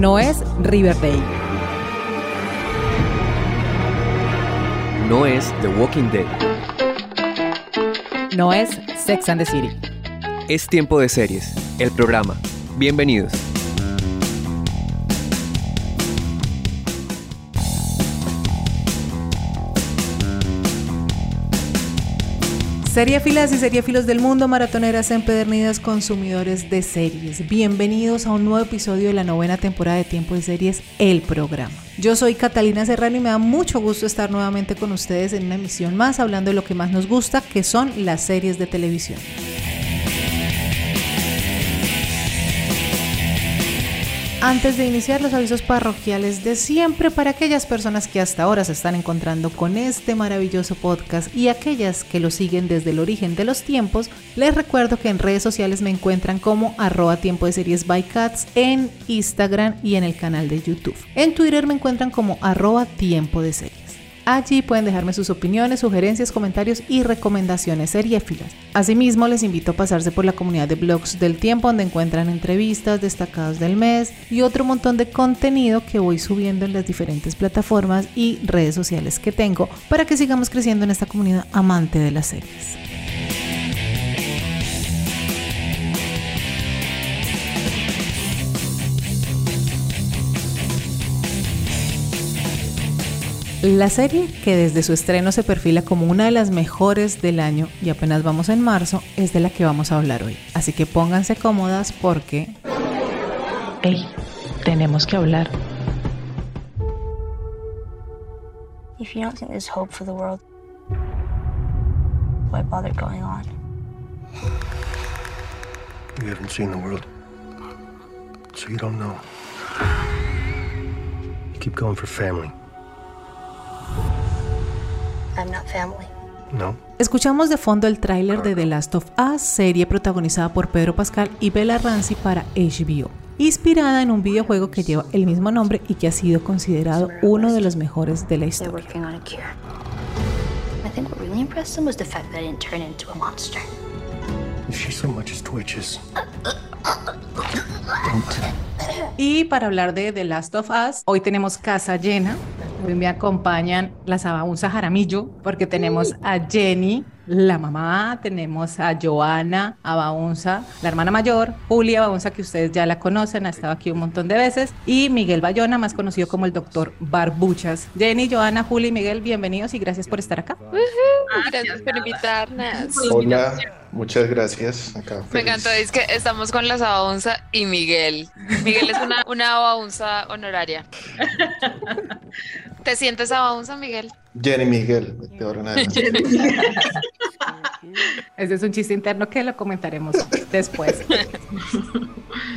No es Riverdale. No es The Walking Dead. No es Sex and the City. Es tiempo de series, el programa. Bienvenidos. Seriefilas y seriefilos del mundo, maratoneras empedernidas, consumidores de series. Bienvenidos a un nuevo episodio de la novena temporada de Tiempo de Series, el programa. Yo soy Catalina Serrano y me da mucho gusto estar nuevamente con ustedes en una emisión más hablando de lo que más nos gusta, que son las series de televisión. Antes de iniciar los avisos parroquiales de siempre para aquellas personas que hasta ahora se están encontrando con este maravilloso podcast y aquellas que lo siguen desde el origen de los tiempos, les recuerdo que en redes sociales me encuentran como arroba tiempo de series by cats en Instagram y en el canal de YouTube. En Twitter me encuentran como arroba tiempo de series. Allí pueden dejarme sus opiniones, sugerencias, comentarios y recomendaciones seriéfilas. Asimismo, les invito a pasarse por la comunidad de blogs del tiempo donde encuentran entrevistas, destacados del mes y otro montón de contenido que voy subiendo en las diferentes plataformas y redes sociales que tengo para que sigamos creciendo en esta comunidad amante de las series. La serie, que desde su estreno se perfila como una de las mejores del año y apenas vamos en marzo, es de la que vamos a hablar hoy. Así que pónganse cómodas porque... ¡Ey! Tenemos que hablar. If you don't think there's hope for the world, why bother going on? You haven't seen the world, so you don't know. You keep going for family. I'm not family. No. Escuchamos de fondo el tráiler de The Last of Us, serie protagonizada por Pedro Pascal y Bella Ramsey para HBO, inspirada en un videojuego que lleva el mismo nombre y que ha sido considerado uno de los mejores de la historia. Y para hablar de The Last of Us, hoy tenemos casa llena. Hoy me acompañan las Abaunza Jaramillo, porque tenemos a Jenny, la mamá, tenemos a Joana Abaunza, la hermana mayor, Julia Abaunza, que ustedes ya la conocen, ha estado aquí un montón de veces, y Miguel Bayona, más conocido como el doctor Barbuchas. Jenny, Joana, Julia y Miguel, bienvenidos y gracias por estar acá. Gracias por invitarnos. Hola, muchas gracias. Acá, Me encantó, es que estamos con las Abaunza y Miguel. Miguel es una, una Abaunza honoraria. ¿Te sientes Abaunza, Miguel? Jenny Miguel, peor nada. Ese es un chiste interno que lo comentaremos después.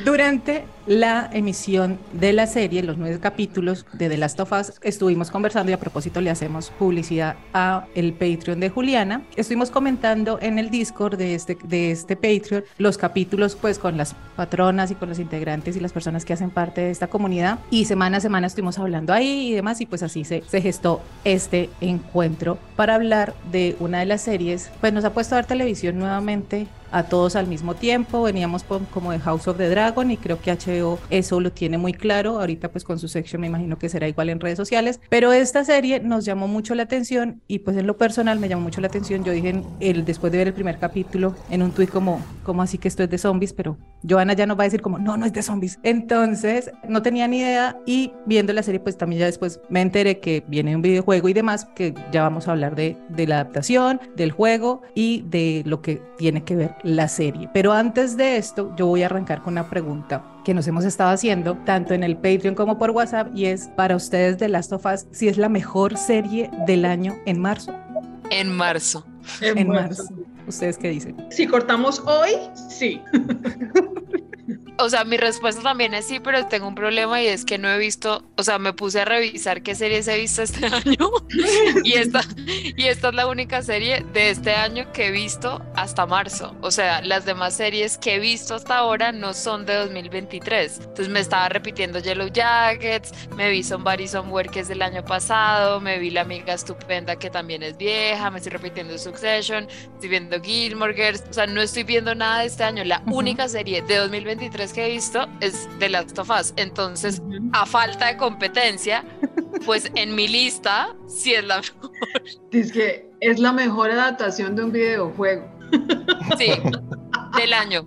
Durante la emisión de la serie, los nueve capítulos de The Last of Us, estuvimos conversando y a propósito le hacemos publicidad a el Patreon de Juliana. Estuvimos comentando en el Discord de este, de este Patreon los capítulos pues con las patronas y con los integrantes y las personas que hacen parte de esta comunidad y semana a semana estuvimos hablando ahí y demás y pues así se, se gestó este encuentro para hablar de una de las series, pues nos puesto a ver televisión nuevamente a todos al mismo tiempo. Veníamos como de House of the Dragon y creo que HBO eso lo tiene muy claro. Ahorita pues con su sección me imagino que será igual en redes sociales. Pero esta serie nos llamó mucho la atención y pues en lo personal me llamó mucho la atención. Yo dije el, después de ver el primer capítulo en un tuit como, como así que esto es de zombies, pero Joana ya nos va a decir como, no, no es de zombies. Entonces no tenía ni idea y viendo la serie pues también ya después me enteré que viene un videojuego y demás, que ya vamos a hablar de, de la adaptación, del juego y de lo que tiene que ver la serie. Pero antes de esto, yo voy a arrancar con una pregunta que nos hemos estado haciendo tanto en el Patreon como por WhatsApp y es para ustedes de Last of Us si es la mejor serie del año en marzo. En marzo. En, marzo. ¿Ustedes qué dicen? Si cortamos hoy, sí. O sea, mi respuesta también es sí, pero tengo un problema y es que no he visto, o sea, me puse a revisar qué series he visto este año y esta, y esta es la única serie de este año que he visto hasta marzo. O sea, las demás series que he visto hasta ahora no son de 2023. Entonces me estaba repitiendo Yellow Jackets, me vi Somebody Somewhere que es del año pasado, me vi La Amiga Estupenda que también es vieja, me estoy repitiendo Succession, estoy viendo Gilmore Girls, o sea, no estoy viendo nada de este año. La única serie de 2023 series que he visto es The Last of Us. Entonces, a falta de competencia, pues en mi lista sí es la mejor. Dice que es la mejor adaptación de un videojuego. Sí, del año.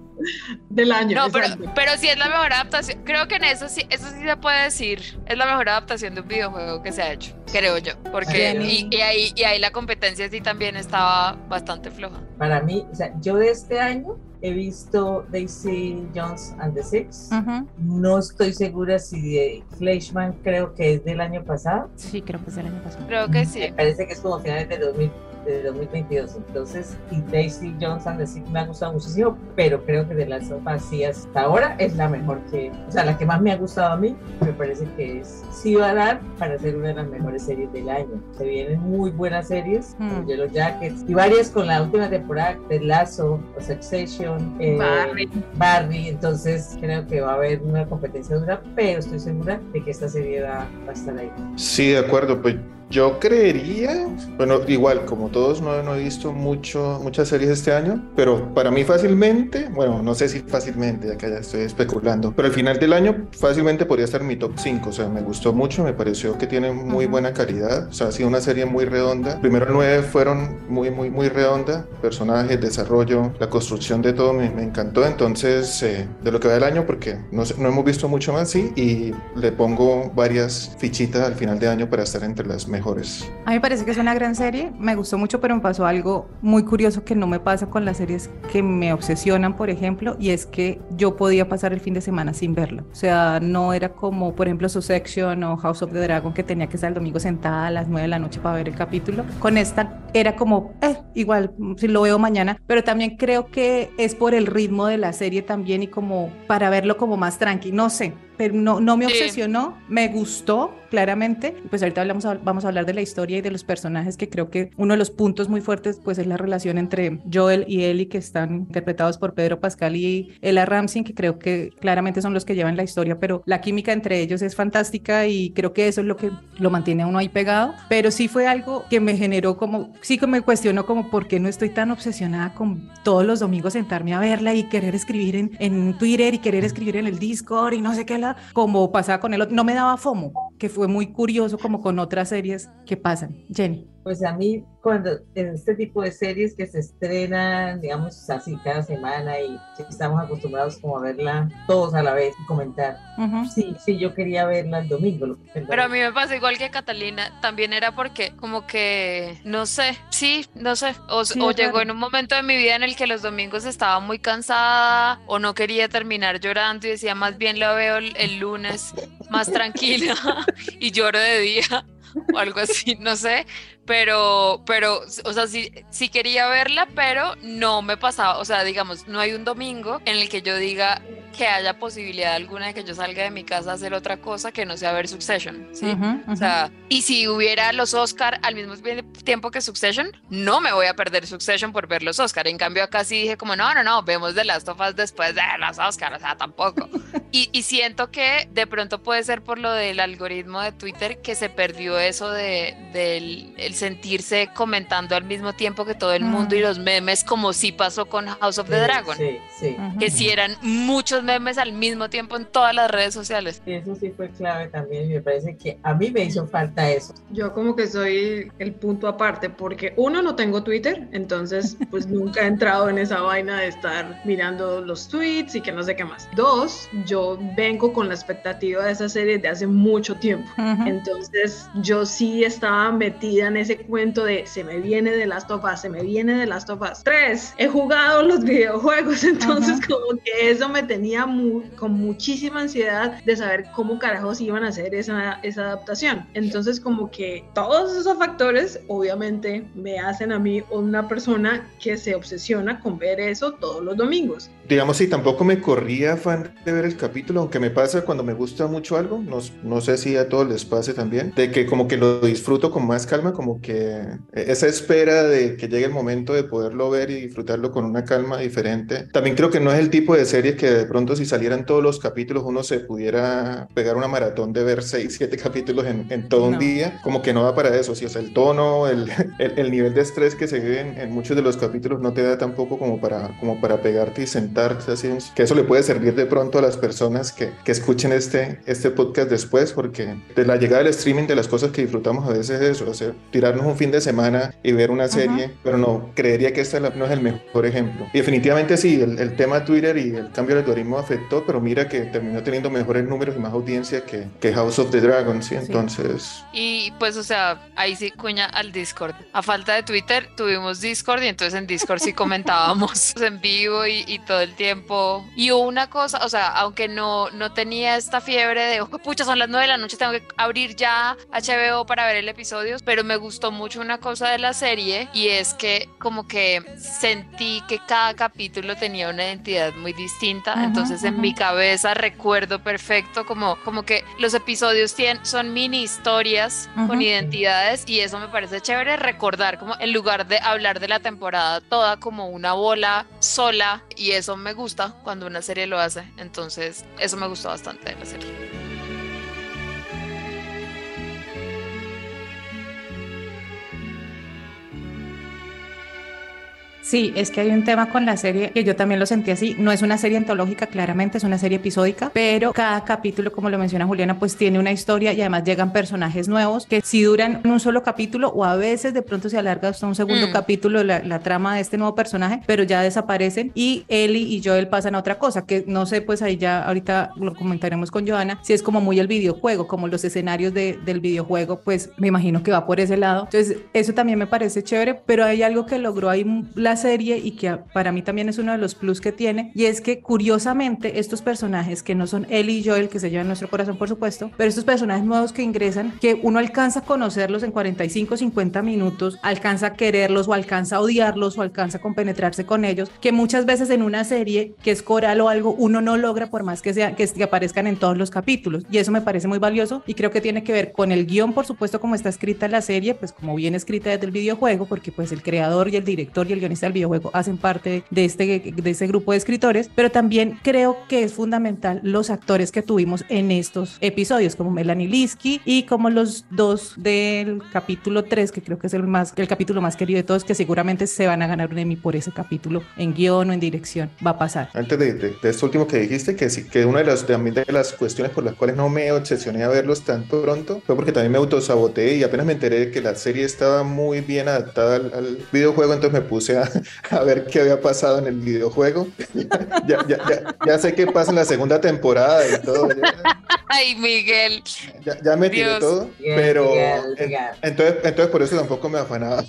Del año. No, pero, pero sí es la mejor adaptación. Creo que en eso sí, eso sí se puede decir. Es la mejor adaptación de un videojuego que se ha hecho, creo yo. Porque y, y ahí, y ahí la competencia sí también estaba bastante floja. Para mí, o sea, yo de este año he visto Daisy Jones and the Six. No estoy segura si de Fleischman creo que es del año pasado. Sí, creo que es del año pasado. Creo que sí. Me parece que es como finales de, 2000 de 2022. Entonces, y Daisy Jones and the Six me ha gustado muchísimo, pero creo que de las sí hasta ahora es la mejor que, o sea, la que más me ha gustado a mí. Me parece que es, sí va a dar para ser una de las mejores series del año. Se vienen muy buenas series, como Mm. Yellow Jackets, y varias con la última temporada de Lazo, o Succession, eh, Barry. Barry, entonces creo que va a haber una competencia dura, pero estoy segura de que esta serie va, va a estar ahí. Sí, de acuerdo. Pues yo creería, bueno, igual como todos no, no he visto mucho, muchas series este año, pero para mí fácilmente, bueno, no sé si fácilmente, acá ya estoy especulando, pero al final del año fácilmente podría estar en mi top 5, o sea, me gustó mucho, me pareció que tiene muy buena calidad, o sea, ha sido una serie muy redonda. Primero nueve fueron muy, muy, muy redonda, personajes, desarrollo, la construcción de todo me, me encantó, entonces, eh, de lo que va del año, porque no, no hemos visto mucho más, sí, y le pongo varias fichitas al final de año para estar entre las mejores. A mí me parece que es una gran serie, me gustó mucho, pero me pasó algo muy curioso que no me pasa con las series que me obsesionan, por ejemplo, y es que yo podía pasar el fin de semana sin verlo. O sea, no era como, por ejemplo, Succession o House of the Dragon, que tenía que estar el domingo sentada a las 9 de la noche para ver el capítulo. Con esta era como, eh, igual, si lo veo mañana, pero también creo que es por el ritmo de la serie también y como para verlo como más tranqui, no sé, pero no, no me Sí. obsesionó, me gustó claramente. Pues ahorita hablamos, vamos a hablar de la historia y de los personajes que creo que uno de los puntos muy fuertes pues es la relación entre Joel y Ellie que están interpretados por Pedro Pascal y Ella Ramsey que creo que claramente son los que llevan la historia, pero la química entre ellos es fantástica y creo que eso es lo que lo mantiene a uno ahí pegado, pero sí fue algo que me generó como, sí que me cuestionó como por qué no estoy tan obsesionada con todos los domingos sentarme a verla y querer escribir en, en Twitter y querer escribir en el Discord y no sé qué, la, como pasaba con el otro, no me daba FOMO, que fue muy curioso como con otras series que pasan. Jenny. Pues a mí, cuando en este tipo de series que se estrenan, digamos así, cada semana y estamos acostumbrados como a verla todos a la vez y comentar. Sí, sí, yo quería verla el domingo. Pero a mí me pasa igual que Catalina, también era porque como que, no sé, sí, no sé, o, Sí, o es llegó en un momento de mi vida en el que los domingos estaba muy cansada o no quería terminar llorando y decía más bien la veo el, el lunes más tranquila y lloro de día o algo así, no sé, pero, pero, o sea, sí, sí quería verla, pero no me pasaba, o sea, digamos, no hay un domingo en el que yo diga que haya posibilidad alguna de que yo salga de mi casa a hacer otra cosa que no sea ver Succession, ¿sí? Ujú, ujú. O sea, y si hubiera los Oscar al mismo tiempo que Succession, no me voy a perder Succession por ver los Oscar. En cambio, acá sí dije como, no, no, no, vemos The Last of Us después de los Oscar, o sea, tampoco. Y, y siento que de pronto puede ser por lo del algoritmo de Twitter que se perdió eso de, del el sentirse comentando al mismo tiempo que todo el mundo y los memes, como sí pasó con House of the Sí, Dragon. Sí, sí. Que sí eran muchos memes al mismo tiempo en todas las redes sociales. Y eso sí fue clave también me parece que a mí me hizo falta eso. Yo como que soy el punto aparte porque uno no tengo Twitter, entonces pues nunca he entrado en esa vaina de estar mirando los tweets y que no sé qué más. Dos, yo vengo con la expectativa de esa serie de hace mucho tiempo. Entonces yo sí estaba metida en ese cuento de se me viene de Last of Us, se me viene de Last of Us. Tres, he jugado los videojuegos, entonces Ajá. como que eso me tenía con muchísima ansiedad de saber cómo carajos iban a hacer esa, esa adaptación. Entonces como que todos esos factores obviamente me hacen a mí una persona que se obsesiona con ver eso todos los domingos. Digamos, sí, tampoco me corría afán de ver el capítulo, aunque me pasa cuando me gusta mucho algo, no, no sé si a todos les pase también, de que como que lo disfruto con más calma, como que esa espera de que llegue el momento de poderlo ver y disfrutarlo con una calma diferente. También creo que no es el tipo de serie que de pronto si salieran todos los capítulos uno se pudiera pegar una maratón de ver 6, 7 capítulos en, en todo un No. día, como que no va para eso, sí, o sea, el tono, el, el, el nivel de estrés que se vive en, en muchos de los capítulos no te da tampoco como para, como para pegarte y sentarte comentar así, que eso le puede servir de pronto a las personas que, que escuchen este, este podcast después, porque de la llegada del streaming, de las cosas que disfrutamos a veces es eso, o sea, tirarnos un fin de semana y ver una serie, pero no, creería que este no es el mejor ejemplo. Y definitivamente sí, el, el tema Twitter y el cambio del algoritmo afectó, pero mira que terminó teniendo mejores números y más audiencia que, que House of the Dragon, ¿sí? Entonces... Y pues, o sea, ahí sí cuña al Discord. A falta de Twitter, tuvimos Discord y entonces en Discord sí comentábamos en vivo y, y todo el tiempo. Y hubo una cosa, o sea, aunque no, no tenía esta fiebre de, oh, pucha, son las nueve de la noche, tengo que abrir ya HBO para ver el episodio, pero me gustó mucho una cosa de la serie y es que como que sentí que cada capítulo tenía una identidad muy distinta, entonces en mi cabeza recuerdo perfecto como, como que los episodios tienen, son mini historias con identidades y eso me parece chévere recordar como en lugar de hablar de la temporada toda como una bola sola y eso me gusta cuando una serie lo hace, entonces eso me gustó bastante de la serie. Sí, es que hay un tema con la serie que yo también lo sentí así. No es una serie antológica, claramente, es una serie episódica, pero cada capítulo, como lo menciona Juliana, pues tiene una historia y además llegan personajes nuevos que si duran un solo capítulo o a veces de pronto se alarga hasta un segundo Mm. capítulo la, la trama de este nuevo personaje, pero ya desaparecen y Ellie y Joel pasan a otra cosa, que no sé, pues ahí ya ahorita lo comentaremos con Joana, si es como muy el videojuego, como los escenarios de- del videojuego, pues me imagino que va por ese lado. Entonces, eso también me parece chévere, pero hay algo que logró ahí la serie y que para mí también es uno de los plus que tiene, y es que curiosamente estos personajes que no son Ellie y Joel, que se llevan nuestro corazón por supuesto, pero estos personajes nuevos que ingresan, que uno alcanza a conocerlos en 45, 50 minutos, alcanza a quererlos o alcanza a odiarlos o alcanza a compenetrarse con ellos, que muchas veces en una serie que es coral o algo, uno no logra por más que sea que, que aparezcan en todos los capítulos, y eso me parece muy valioso y creo que tiene que ver con el guion, por supuesto, como está escrita la serie, pues como bien escrita desde el videojuego, porque pues el creador y el director y el guionista del videojuego hacen parte de este, de este grupo de escritores, pero también creo que es fundamental los actores que tuvimos en estos episodios, como Melanie Linsky y como los dos del capítulo 3, que creo que es el, más, el capítulo más querido de todos, que seguramente se van a ganar un Emmy por ese capítulo en guion o en dirección. Va a pasar. Antes de, de, de esto último que dijiste, que sí, que una de las, también de las cuestiones por las cuales no me obsesioné a verlos tanto pronto fue porque también me autosaboteé y apenas me enteré de que la serie estaba muy bien adaptada al, al videojuego, entonces me puse a, a ver qué había pasado en el videojuego. ya, ya, ya, ya, sé qué pasa en la segunda temporada y todo. Ya, Ay, Miguel. ya, ya me tiré todo, Bien, pero Miguel, en- Miguel. entonces, entonces por eso tampoco me afanaba.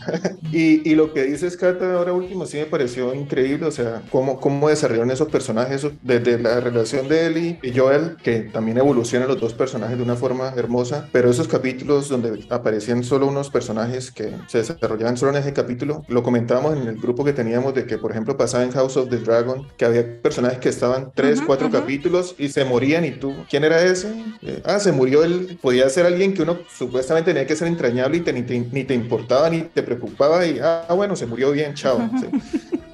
y, y lo que dices, Cata, ahora último, sí me pareció increíble, o sea, cómo, cómo desarrollaron esos personajes, eso, desde la relación de Ellie y Joel, que también evolucionan los dos personajes de una forma hermosa, pero esos capítulos donde aparecían solo unos personajes que se desarrollaban solo en ese capítulo, lo comentábamos en el grupo que teníamos de que, por ejemplo, pasaba en House of the Dragon, que había personajes que estaban tres, Ujú, cuatro ujú. capítulos y se morían y tú, ¿quién era ese? Eh, ah, se murió él, podía ser alguien que uno supuestamente tenía que ser entrañable y te- ni, te, ni te importaba ni te preocupaba y, ah, bueno, se murió bien, chao. Sí.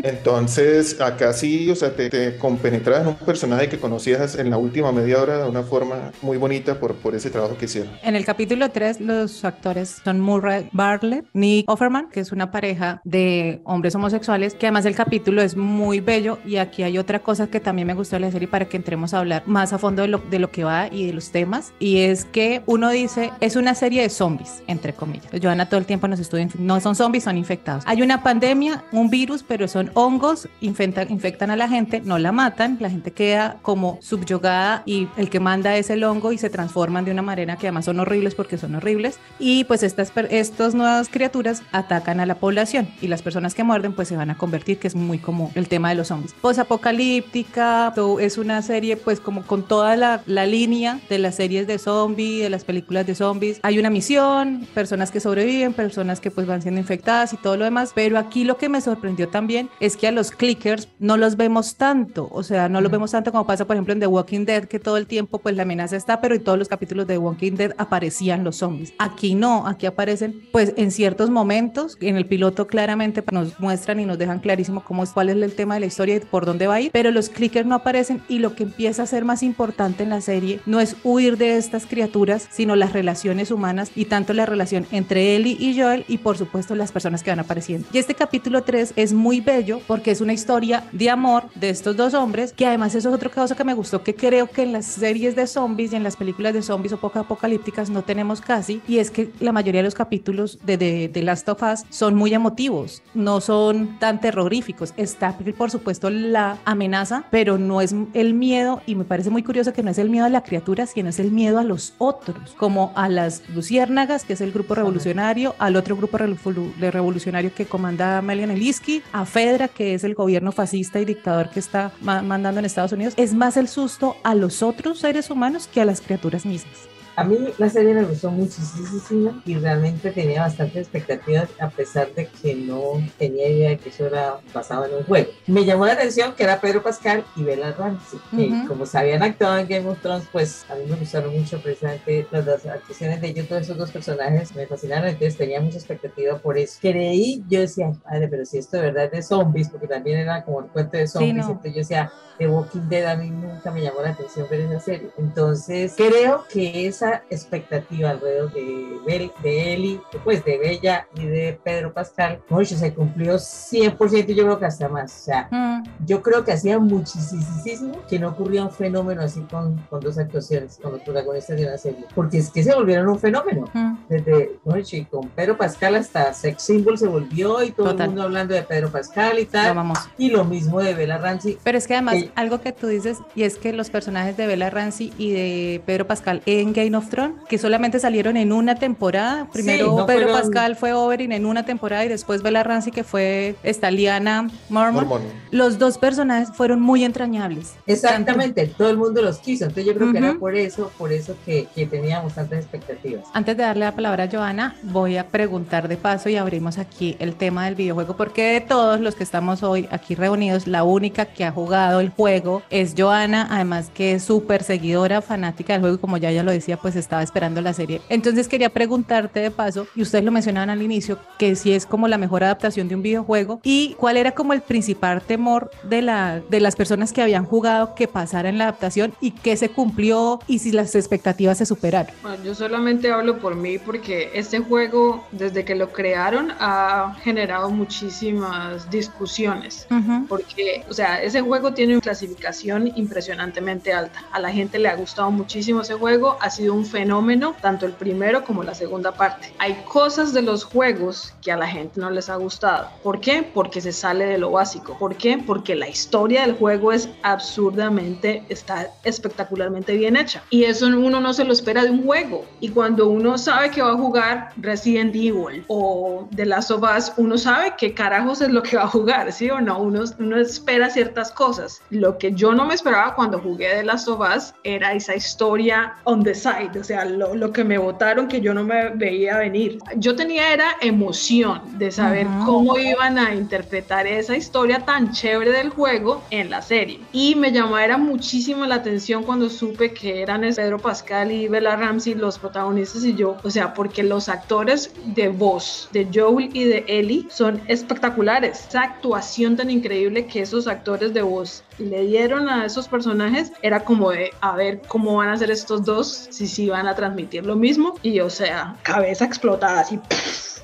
Entonces, acá sí, o sea, te, te compenetrabas en un personaje que conocías en la última media hora de una forma muy bonita por, por ese trabajo que hicieron. En el capítulo 3, los actores son Murray Bartlett, Nick Offerman, que es una pareja de hombres homosexuales, que además el capítulo es muy bello. Y aquí hay otra cosa que también me gustó de la serie para que entremos a hablar más a fondo de lo, de lo que va y de los temas. Y es que uno dice, es una serie de zombies, entre comillas. Joana todo el tiempo nos estudia, no son zombies, son infectados. Hay una pandemia, un virus, pero son hongos, infectan, infectan a la gente, no la matan, la gente queda como subyugada y el que manda es el hongo y se transforman de una manera que además son horribles porque son horribles. Y pues estas, estas nuevas criaturas atacan a la población y las personas que muerden pues se van a convertir, que es muy como el tema de los zombies. Posapocalíptica, es una serie pues como con toda la, la línea de las series de zombies, de las películas de zombies. Hay una misión, personas que sobreviven, personas que pues van siendo infectadas y todo lo demás, pero aquí lo que me sorprendió también es que a los clickers no los vemos tanto, o sea, no los vemos tanto como pasa por ejemplo en The Walking Dead, que todo el tiempo pues la amenaza está, pero en todos los capítulos de The Walking Dead aparecían los zombies. Aquí no, aquí aparecen pues en ciertos momentos, en el piloto claramente nos muestran y nos dejan clarísimo cómo es, cuál es el tema de la historia y por dónde va a ir, pero los clickers no aparecen y lo que empieza a ser más importante en la serie no es huir de estas criaturas, sino las relaciones humanas y tanto la relación entre Ellie y Joel y por supuesto las personas que van apareciendo. Y este capítulo 3 es muy bello bello porque es una historia de amor de estos dos hombres, que además eso es otra cosa que me gustó, que creo que en las series de zombies y en las películas de zombies o poco apocalípticas no tenemos casi, y es que la mayoría de los capítulos de, de, de Last of Us son muy emotivos, no son tan terroríficos. Está, por supuesto, la amenaza, pero no es el miedo, y me parece muy curioso que no es el miedo a la criatura, sino es el miedo a los otros, como a las luciérnagas, que es el grupo revolucionario, al otro grupo revolucionario que comanda Melian Eliski, a Fedra, que es el gobierno fascista y dictador que está mandando en Estados Unidos. Es más el susto a los otros seres humanos que a las criaturas mismas. A mí la serie me gustó muchísimo y realmente tenía bastantes expectativas a pesar de que no tenía idea de que eso era basado en un juego. Me llamó la atención que era Pedro Pascal y Bella Ramsey, que como se habían actuado en Game of Thrones, pues a mí me gustaron mucho precisamente las, las actuaciones de ellos, todos esos dos personajes me fascinaron, entonces tenía mucha expectativa por eso. Creí, yo decía, madre, pero si esto de verdad es de zombies, porque también era como el cuento de zombies, entonces yo decía, The Walking Dead a mí nunca me llamó la atención ver esa serie. Entonces creo que esa expectativa alrededor de, de Eli, pues de Bella y de Pedro Pascal, mucho se cumplió 100% y yo creo que hasta más. O sea, mm. yo creo que hacía muchísimo que no ocurría un fenómeno así con, con dos actuaciones, con los protagonistas de una serie, porque es que se volvieron un fenómeno. Mm. Desde, con Pedro Pascal hasta Sex Symbol se volvió y todo el mundo hablando de Pedro Pascal y tal. Y lo mismo de Bella Ramsey. Pero es que además, algo que tú dices, y es que los personajes de Bella Ramsey y de Pedro Pascal en Game of Thrones, que solamente salieron en una temporada. Primero Pedro Pascal fue Oberyn en una temporada y después Bella Ramsey que fue Estaliana Mormon. Los dos personajes fueron muy entrañables. Exactamente, todo el mundo los quiso. Entonces yo creo que era por eso, por eso que, que, teníamos tantas expectativas. Antes de darle la palabra a Joana, voy a preguntar de paso y abrimos aquí el tema del videojuego, porque de todos los que estamos hoy aquí reunidos, la única que ha jugado el juego es Joana, además que es súper seguidora, fanática del juego, y como ya ya lo decía, pues estaba esperando la serie. Entonces quería preguntarte de paso, y ustedes lo mencionaban al inicio, que si es como la mejor adaptación de un videojuego y cuál era como el principal temor de, la, de las personas que habían jugado que pasara en la adaptación y qué se cumplió y si las expectativas se superaron. Bueno, yo solamente hablo por mí porque este juego, desde que lo crearon, ha generado muchísimas discusiones. Porque, o sea, ese juego tiene una clasificación impresionantemente alta. A la gente le ha gustado muchísimo ese juego, ha sido un fenómeno, tanto el primero como la segunda parte. Hay cosas de los juegos que a la gente no les ha gustado. ¿Por qué? Porque se sale de lo básico. ¿Por qué? Porque la historia del juego es absurdamente, está espectacularmente bien hecha. Y eso uno no se lo espera de un juego. Y cuando uno sabe que va a jugar Resident Evil o The Last of Us, uno sabe qué carajos es lo que va a jugar, ¿sí o no? Uno, uno espera ciertas cosas. Lo que yo no me esperaba cuando jugué The Last of Us era esa historia on the side, o sea, lo, que me votaron que yo no me veía venir. Yo tenía era emoción de saber cómo iban a interpretar esa historia tan chévere del juego en la serie. Y me llamó era muchísimo la atención cuando supe que eran Pedro Pascal y Bella Ramsey los protagonistas y yo, o sea, porque los actores de voz de Joel y de Ellie son espectaculares. Esa actuación tan increíble que esos actores de voz le dieron a esos personajes era como de a ver cómo van a ser estos dos, si sí van a transmitir lo mismo y o sea, cabeza explotada así.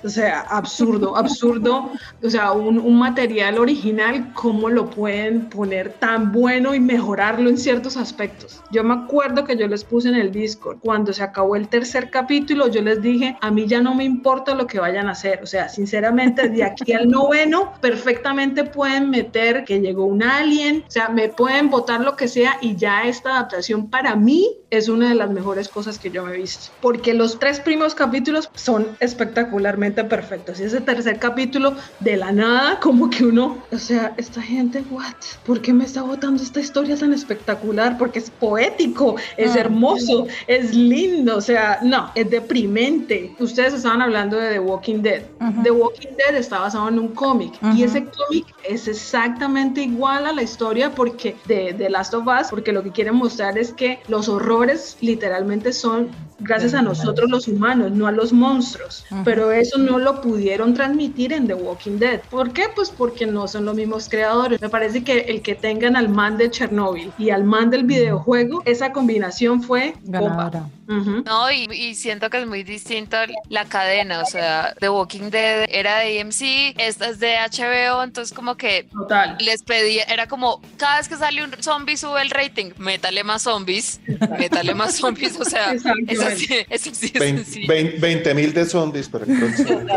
O sea, absurdo, absurdo. O sea, un, un, material original, ¿cómo lo pueden poner tan bueno y mejorarlo en ciertos aspectos? Yo me acuerdo que yo les puse en el Discord, cuando se acabó el tercer capítulo, yo les dije, a mí ya no me importa lo que vayan a hacer. O sea, sinceramente, de aquí al noveno, perfectamente pueden meter que llegó un alien, o sea, me pueden votar lo que sea y ya esta adaptación para mí es una de las mejores cosas que yo me he visto. Porque los tres primeros capítulos son espectacularmente perfectos. Y ese tercer capítulo, de la nada, como que uno, o sea, esta gente, what? ¿Por qué me está votando esta historia tan espectacular? Porque es poético, es hermoso, es lindo, o sea, no, es deprimente. Ustedes estaban hablando de The Walking Dead. The Walking Dead está basado en un cómic y ese cómic es exactamente igual a la historia porque de, de Last of Us, porque lo que quieren mostrar es que los horrores literalmente son gracias a nosotros los humanos, no a los monstruos. Pero eso no lo pudieron transmitir en The Walking Dead. ¿Por qué? Pues porque no son los mismos creadores. Me parece que el que tengan al man de Chernobyl y al man del videojuego, esa combinación fue Ganadora. No, y, y siento que es muy distinto la cadena, o sea, The Walking Dead era de AMC, esta es de HBO, entonces como que Total. les pedía, era como, cada vez que sale un zombie sube el rating, métale más zombies, métale más zombies, o sea, eso Exactamente. sí, eso sí es Vein- sencillo. vein- 20 mil de zombies el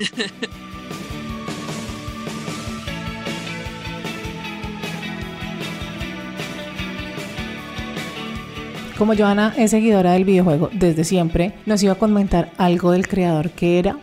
Como Joana es seguidora del videojuego desde siempre, nos iba a comentar algo del creador que era.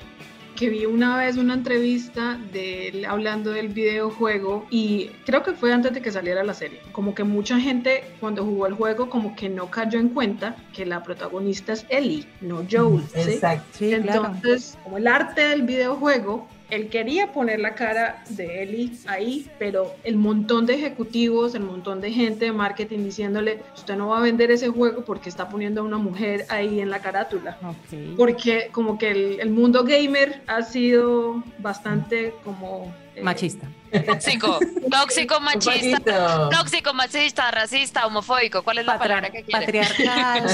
que vi una vez una entrevista de él hablando del videojuego y creo que fue antes de que saliera la serie. Como que mucha gente cuando jugó el juego como que no cayó en cuenta que la protagonista es Ellie, no Joel. ¿sí? Exacto. Sí, claro. Entonces, como el arte del videojuego, él quería poner la cara de Ellie ahí, pero el montón de ejecutivos, el montón de gente de marketing diciéndole, usted no va a vender ese juego porque está poniendo a una mujer ahí en la carátula porque como que el, el mundo gamer ha sido bastante como eh, Machista. Tóxico, tóxico, machista, tóxico, machista, racista, homofóbico, ¿cuál es la palabra que quiere? Patriarcal,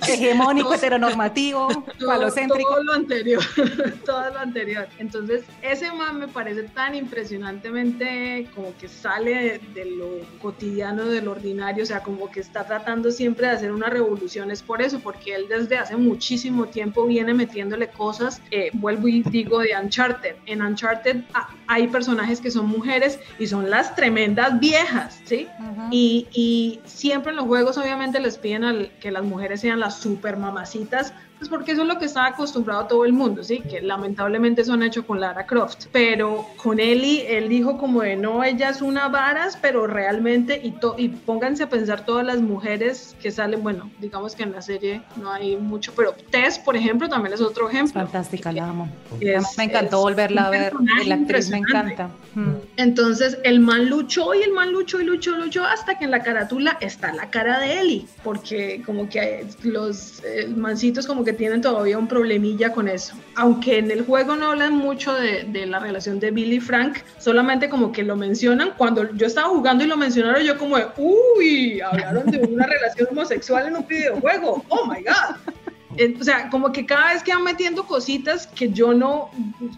hegemónico, heteronormativo, todo, falocéntrico. todo lo anterior, todo lo anterior. Entonces, ese man me parece tan impresionantemente como que sale de, de lo cotidiano, de lo ordinario, o sea, como que está tratando siempre de hacer una revolución, es por eso, porque él desde hace muchísimo tiempo viene metiéndole cosas, eh, vuelvo y digo, de Uncharted. En Uncharted ah, hay personajes que son mujeres y son las tremendas viejas, ¿sí? Y, y siempre en los juegos obviamente les piden al- que las mujeres sean las super mamacitas, pues porque eso es lo que está acostumbrado todo el mundo, ¿sí? Que lamentablemente son hechos con Lara Croft. Pero con Ellie, él dijo como de no, ella es una varas, pero realmente, y, to- y pónganse a pensar todas las mujeres que salen, bueno, digamos que en la serie no hay mucho, pero Tess, por ejemplo, también es otro ejemplo. Fantástica, la amo. Es- me encantó volverla a ver. La actriz me encanta. Mm. Entonces el man luchó y el man luchó y luchó, luchó hasta que en la carátula está la cara de Ellie, porque como que los eh, mancitos como que tienen todavía un problemilla con eso. Aunque en el juego no hablan mucho de, de la relación de Billy y Frank, solamente como que lo mencionan. Cuando yo estaba jugando y lo mencionaron, yo como de, uy, hablaron de una relación homosexual en un videojuego. Oh my God. O sea, como que cada vez que van metiendo cositas que yo no,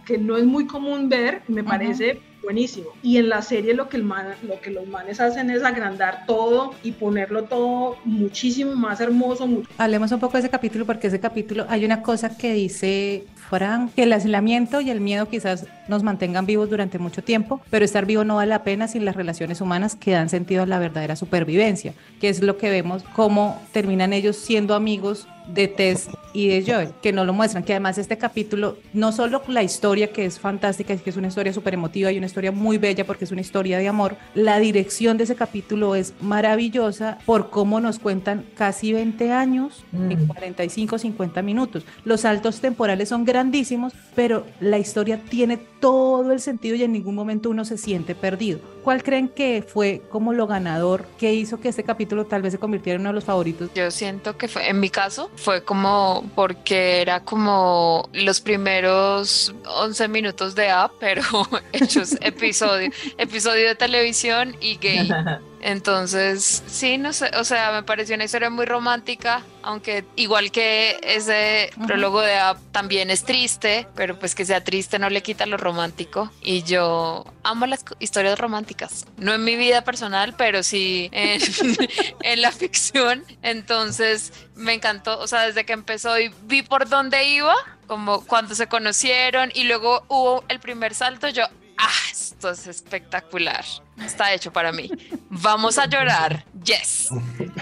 que no es muy común ver, me Ajá. parece buenísimo. Y en la serie lo que, el man- lo que los manes hacen es agrandar todo y ponerlo todo muchísimo más hermoso. Hablemos un poco de ese capítulo porque ese capítulo hay una cosa que dice Frank, que el aislamiento y el miedo quizás nos mantengan vivos durante mucho tiempo, pero estar vivo no vale la pena sin las relaciones humanas que dan sentido a la verdadera supervivencia, que es lo que vemos cómo terminan ellos siendo amigos de Tess y de Joel, que no lo muestran, que además este capítulo, no solo la historia que es fantástica, es que es una historia súper emotiva y una historia muy bella porque es una historia de amor, la dirección de ese capítulo es maravillosa por cómo nos cuentan casi 20 años en Mm. 45, 50 minutos. Los saltos temporales son grandísimos, pero la historia tiene todo el sentido y en ningún momento uno se siente perdido. ¿Cuál creen que fue como lo ganador que hizo que este capítulo tal vez se convirtiera en uno de los favoritos? Yo siento que fue, en mi caso, fue como porque era como los primeros 11 minutos de app, pero hechos episodio, episodio de televisión y gay. Entonces, sí, no sé, o sea, me pareció una historia muy romántica, aunque igual que ese prólogo de App también es triste, pero pues que sea triste no le quita lo romántico. Y yo amo las historias románticas, no en mi vida personal, pero sí en, en la ficción. Entonces, me encantó, o sea, desde que empezó y vi por dónde iba, como cuando se conocieron y luego hubo el primer salto, yo, ah, esto es espectacular, está hecho para mí. Vamos a llorar, yes.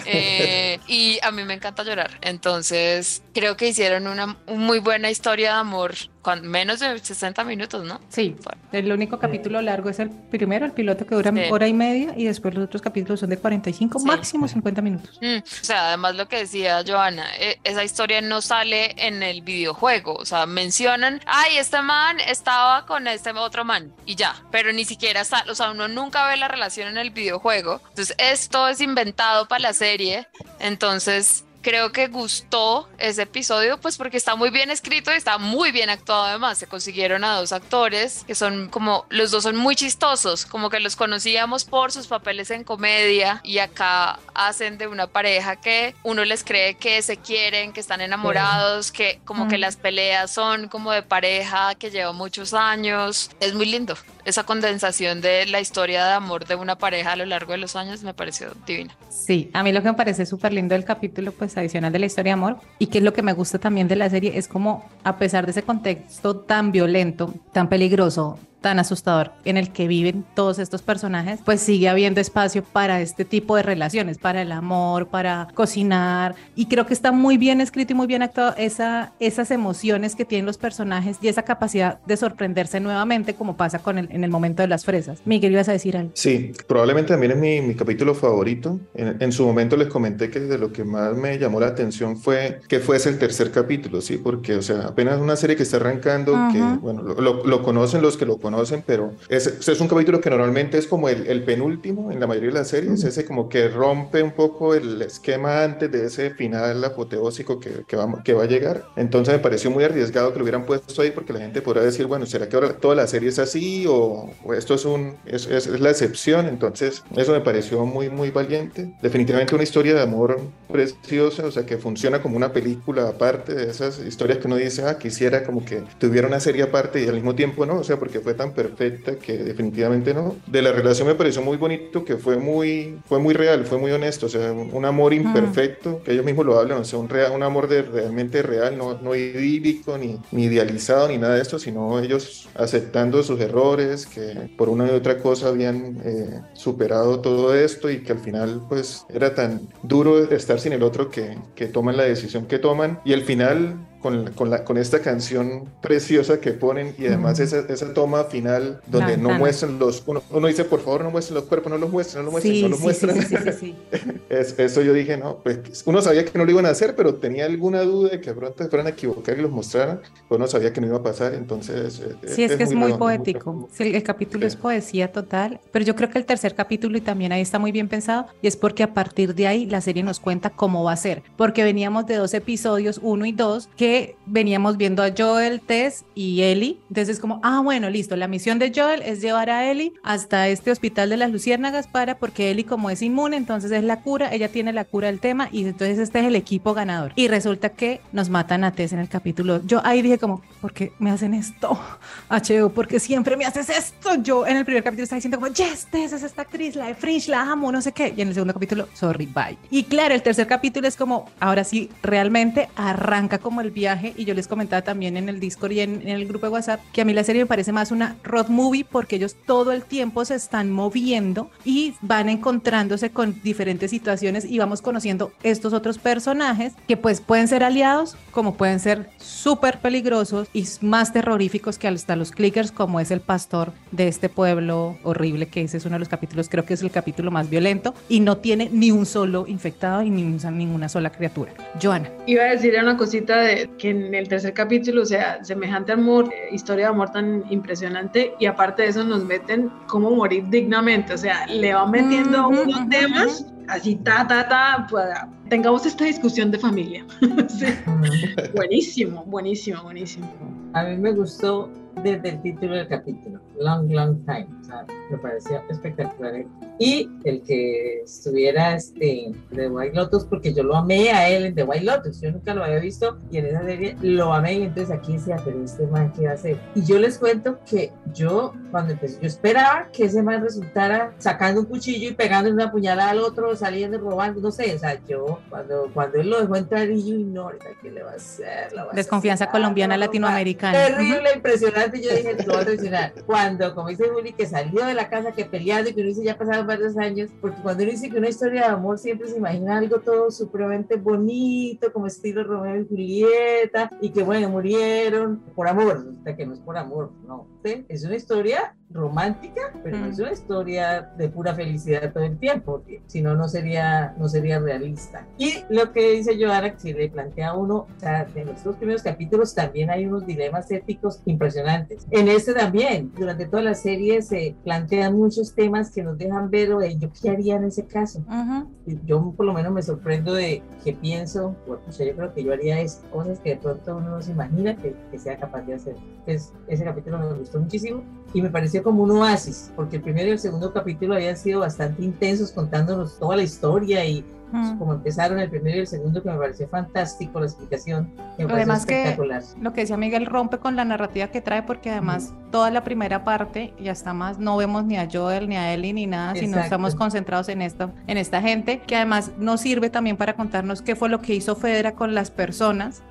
Eh, y a mí me encanta llorar, entonces creo que hicieron una muy buena historia de amor con menos de 60 minutos, ¿no? Sí, Bueno. el único capítulo largo es el primero, el piloto que dura Sí. hora y media y después los otros capítulos son de 45, Sí. máximo 50 minutos. Mm, o sea, además lo que decía Joana, eh, esa historia no sale en el videojuego, o sea, mencionan, ay, este man estaba con este otro man y ya, pero ni siquiera sale, o sea, uno nunca ve la relación en el videojuego, entonces esto es inventado para la serie, entonces creo que gustó ese episodio, pues porque está muy bien escrito y está muy bien actuado además. Se consiguieron a dos actores que son como, los dos son muy chistosos, como que los conocíamos por sus papeles en comedia y acá hacen de una pareja que uno les cree que se quieren, que están enamorados, que como que las peleas son como de pareja que lleva muchos años. Es muy lindo. Esa condensación de la historia de amor de una pareja a lo largo de los años me pareció divina. Sí, a mí lo que me parece súper lindo del capítulo, pues adicional de la historia de amor, y que es lo que me gusta también de la serie, es como a pesar de ese contexto tan violento, tan peligroso, tan asustador en el que viven todos estos personajes, pues sigue habiendo espacio para este tipo de relaciones, para el amor, para cocinar. Y creo que está muy bien escrito y muy bien actuado esa, esas emociones que tienen los personajes y esa capacidad de sorprenderse nuevamente, como pasa con el, en el momento de las fresas. Miguel, ibas a decir algo. Sí, probablemente también es mi, mi capítulo favorito. En, en, su momento les comenté que de lo que más me llamó la atención fue que fuese el tercer capítulo, ¿sí? Porque, o sea, apenas una serie que está arrancando, uh -huh. que, bueno, lo, lo, lo conocen los que lo conocen conocen, pero es, es un capítulo que normalmente es como el, el, penúltimo en la mayoría de las series, ese como que rompe un poco el esquema antes de ese final apoteósico que, que, va, que va a llegar. Entonces me pareció muy arriesgado que lo hubieran puesto ahí porque la gente podrá decir, bueno, ¿será que ahora toda la serie es así o, o esto es, un, es, es, es, la excepción? Entonces eso me pareció muy, muy valiente. Definitivamente una historia de amor preciosa, o sea, que funciona como una película aparte de esas historias que uno dice, ah, quisiera como que tuviera una serie aparte y al mismo tiempo no, o sea, porque fue tan perfecta que definitivamente no. De la relación me pareció muy bonito, que fue muy, fue muy real, fue muy honesto, o sea, un, un amor imperfecto, que ellos mismos lo hablan, o sea, un, real, un amor de, realmente real, no, no idílico, ni, ni idealizado, ni nada de esto, sino ellos aceptando sus errores, que por una y otra cosa habían eh, superado todo esto y que al final pues era tan duro estar sin el otro que, que toman la decisión que toman y al final con, con, la, con, esta canción preciosa que ponen y además esa, esa, toma final donde no, no muestran los, uno, uno, dice por favor no muestren los cuerpos, no los muestren, no los muestren, sí, no los sí, muestran. Sí, es, eso yo dije, no, pues uno sabía que no lo iban a hacer, pero tenía alguna duda de que pronto se fueran a equivocar y los mostraran, pero uno sabía que no iba a pasar, entonces... Eh, sí, es, es que es muy, poético, muy sí, el, capítulo es poesía total, pero yo creo que el tercer capítulo y también ahí está muy bien pensado y es porque a partir de ahí la serie nos cuenta cómo va a ser, porque veníamos de dos episodios, uno y dos, que veníamos viendo a Joel, Tess y Ellie. Entonces, como, ah, bueno, listo. La misión de Joel es llevar a Ellie hasta este hospital de las Luciérnagas para, porque Ellie, como es inmune, entonces es la cura. Ella tiene la cura del tema y entonces este es el equipo ganador. Y resulta que nos matan a Tess en el capítulo. Yo ahí dije, como, ¿por qué me hacen esto? H.O., porque siempre me haces esto? Yo en el primer capítulo estaba diciendo, como, yes, Tess es esta actriz, la de Fringe, la amo, no sé qué. Y en el segundo capítulo, sorry, bye. Y claro, el tercer capítulo es como, ahora sí, realmente arranca como el viaje y yo les comentaba también en el Discord y en, en, el grupo de WhatsApp que a mí la serie me parece más una road movie porque ellos todo el tiempo se están moviendo y van encontrándose con diferentes situaciones y vamos conociendo estos otros personajes que pues pueden ser aliados como pueden ser súper peligrosos y más terroríficos que hasta los clickers como es el pastor de este pueblo horrible que ese es uno de los capítulos, creo que es el capítulo más violento y no tiene ni un solo infectado y ni ninguna sola criatura. Joana. Iba a decir una cosita de que en el tercer capítulo, o sea, semejante amor, eh, historia de amor tan impresionante y aparte de eso nos meten cómo morir dignamente, o sea, le van metiendo uh -huh, unos uh -huh. temas así, ta, ta, ta, pues, tengamos esta discusión de familia. sí. buenísimo, buenísimo, buenísimo. A mí me gustó desde el título del capítulo, Long, Long Time, o sea, me parecía espectacular. Y el que estuviera este, de White Lotus, porque yo lo amé a él en The White Lotus, yo nunca lo había visto y en esa serie lo amé y entonces aquí decía, pero este man, ¿qué va a hacer? Y yo les cuento que yo, cuando empecé, yo esperaba que ese man resultara sacando un cuchillo y pegando una puñalada al otro, saliendo, robando, no sé, o sea, yo, cuando, cuando él lo dejó entrar y yo, no, ¿qué le va a hacer? Va Desconfianza a colombiana, latinoamericana. Terrible, uh -huh. impresionante, yo dije, lo voy a traicionar. Cuando, como dice Juli, que salió de la casa, que peleando y que uno dice, ya pasaron varios años, porque cuando uno dice que una historia de amor siempre se imagina algo todo supremamente bonito, como estilo Romeo y Julieta, y que bueno, murieron por amor, resulta que no es por amor, no, ¿sí? es una historia romántica, pero no Mm. es una historia de pura felicidad todo el tiempo, si no, no sería, no sería realista. Y lo que dice Joana, que si le plantea a uno, o sea, en los dos primeros capítulos también hay unos dilemas éticos impresionantes. En este también, durante toda la serie se plantean muchos temas que nos dejan ver, oye, yo qué haría en ese caso. Ujú. Yo por lo menos me sorprendo de que pienso, bueno, o sea, yo creo que yo haría cosas que de pronto uno no se imagina que, que sea capaz de hacer. Entonces, ese capítulo me gustó muchísimo y me pareció como un oasis, porque el primero y el segundo capítulo habían sido bastante intensos contándonos toda la historia y pues, Mm. como empezaron el primero y el segundo, que me pareció fantástico la explicación, que me Además que- espectacular. Lo que decía Miguel rompe con la narrativa que trae porque además toda la primera parte ya está más, no vemos ni a Joel ni a Ellie ni nada, sino Exacto. estamos concentrados en esto, en esta gente que además nos sirve también para contarnos qué fue lo que hizo Fedra con las personas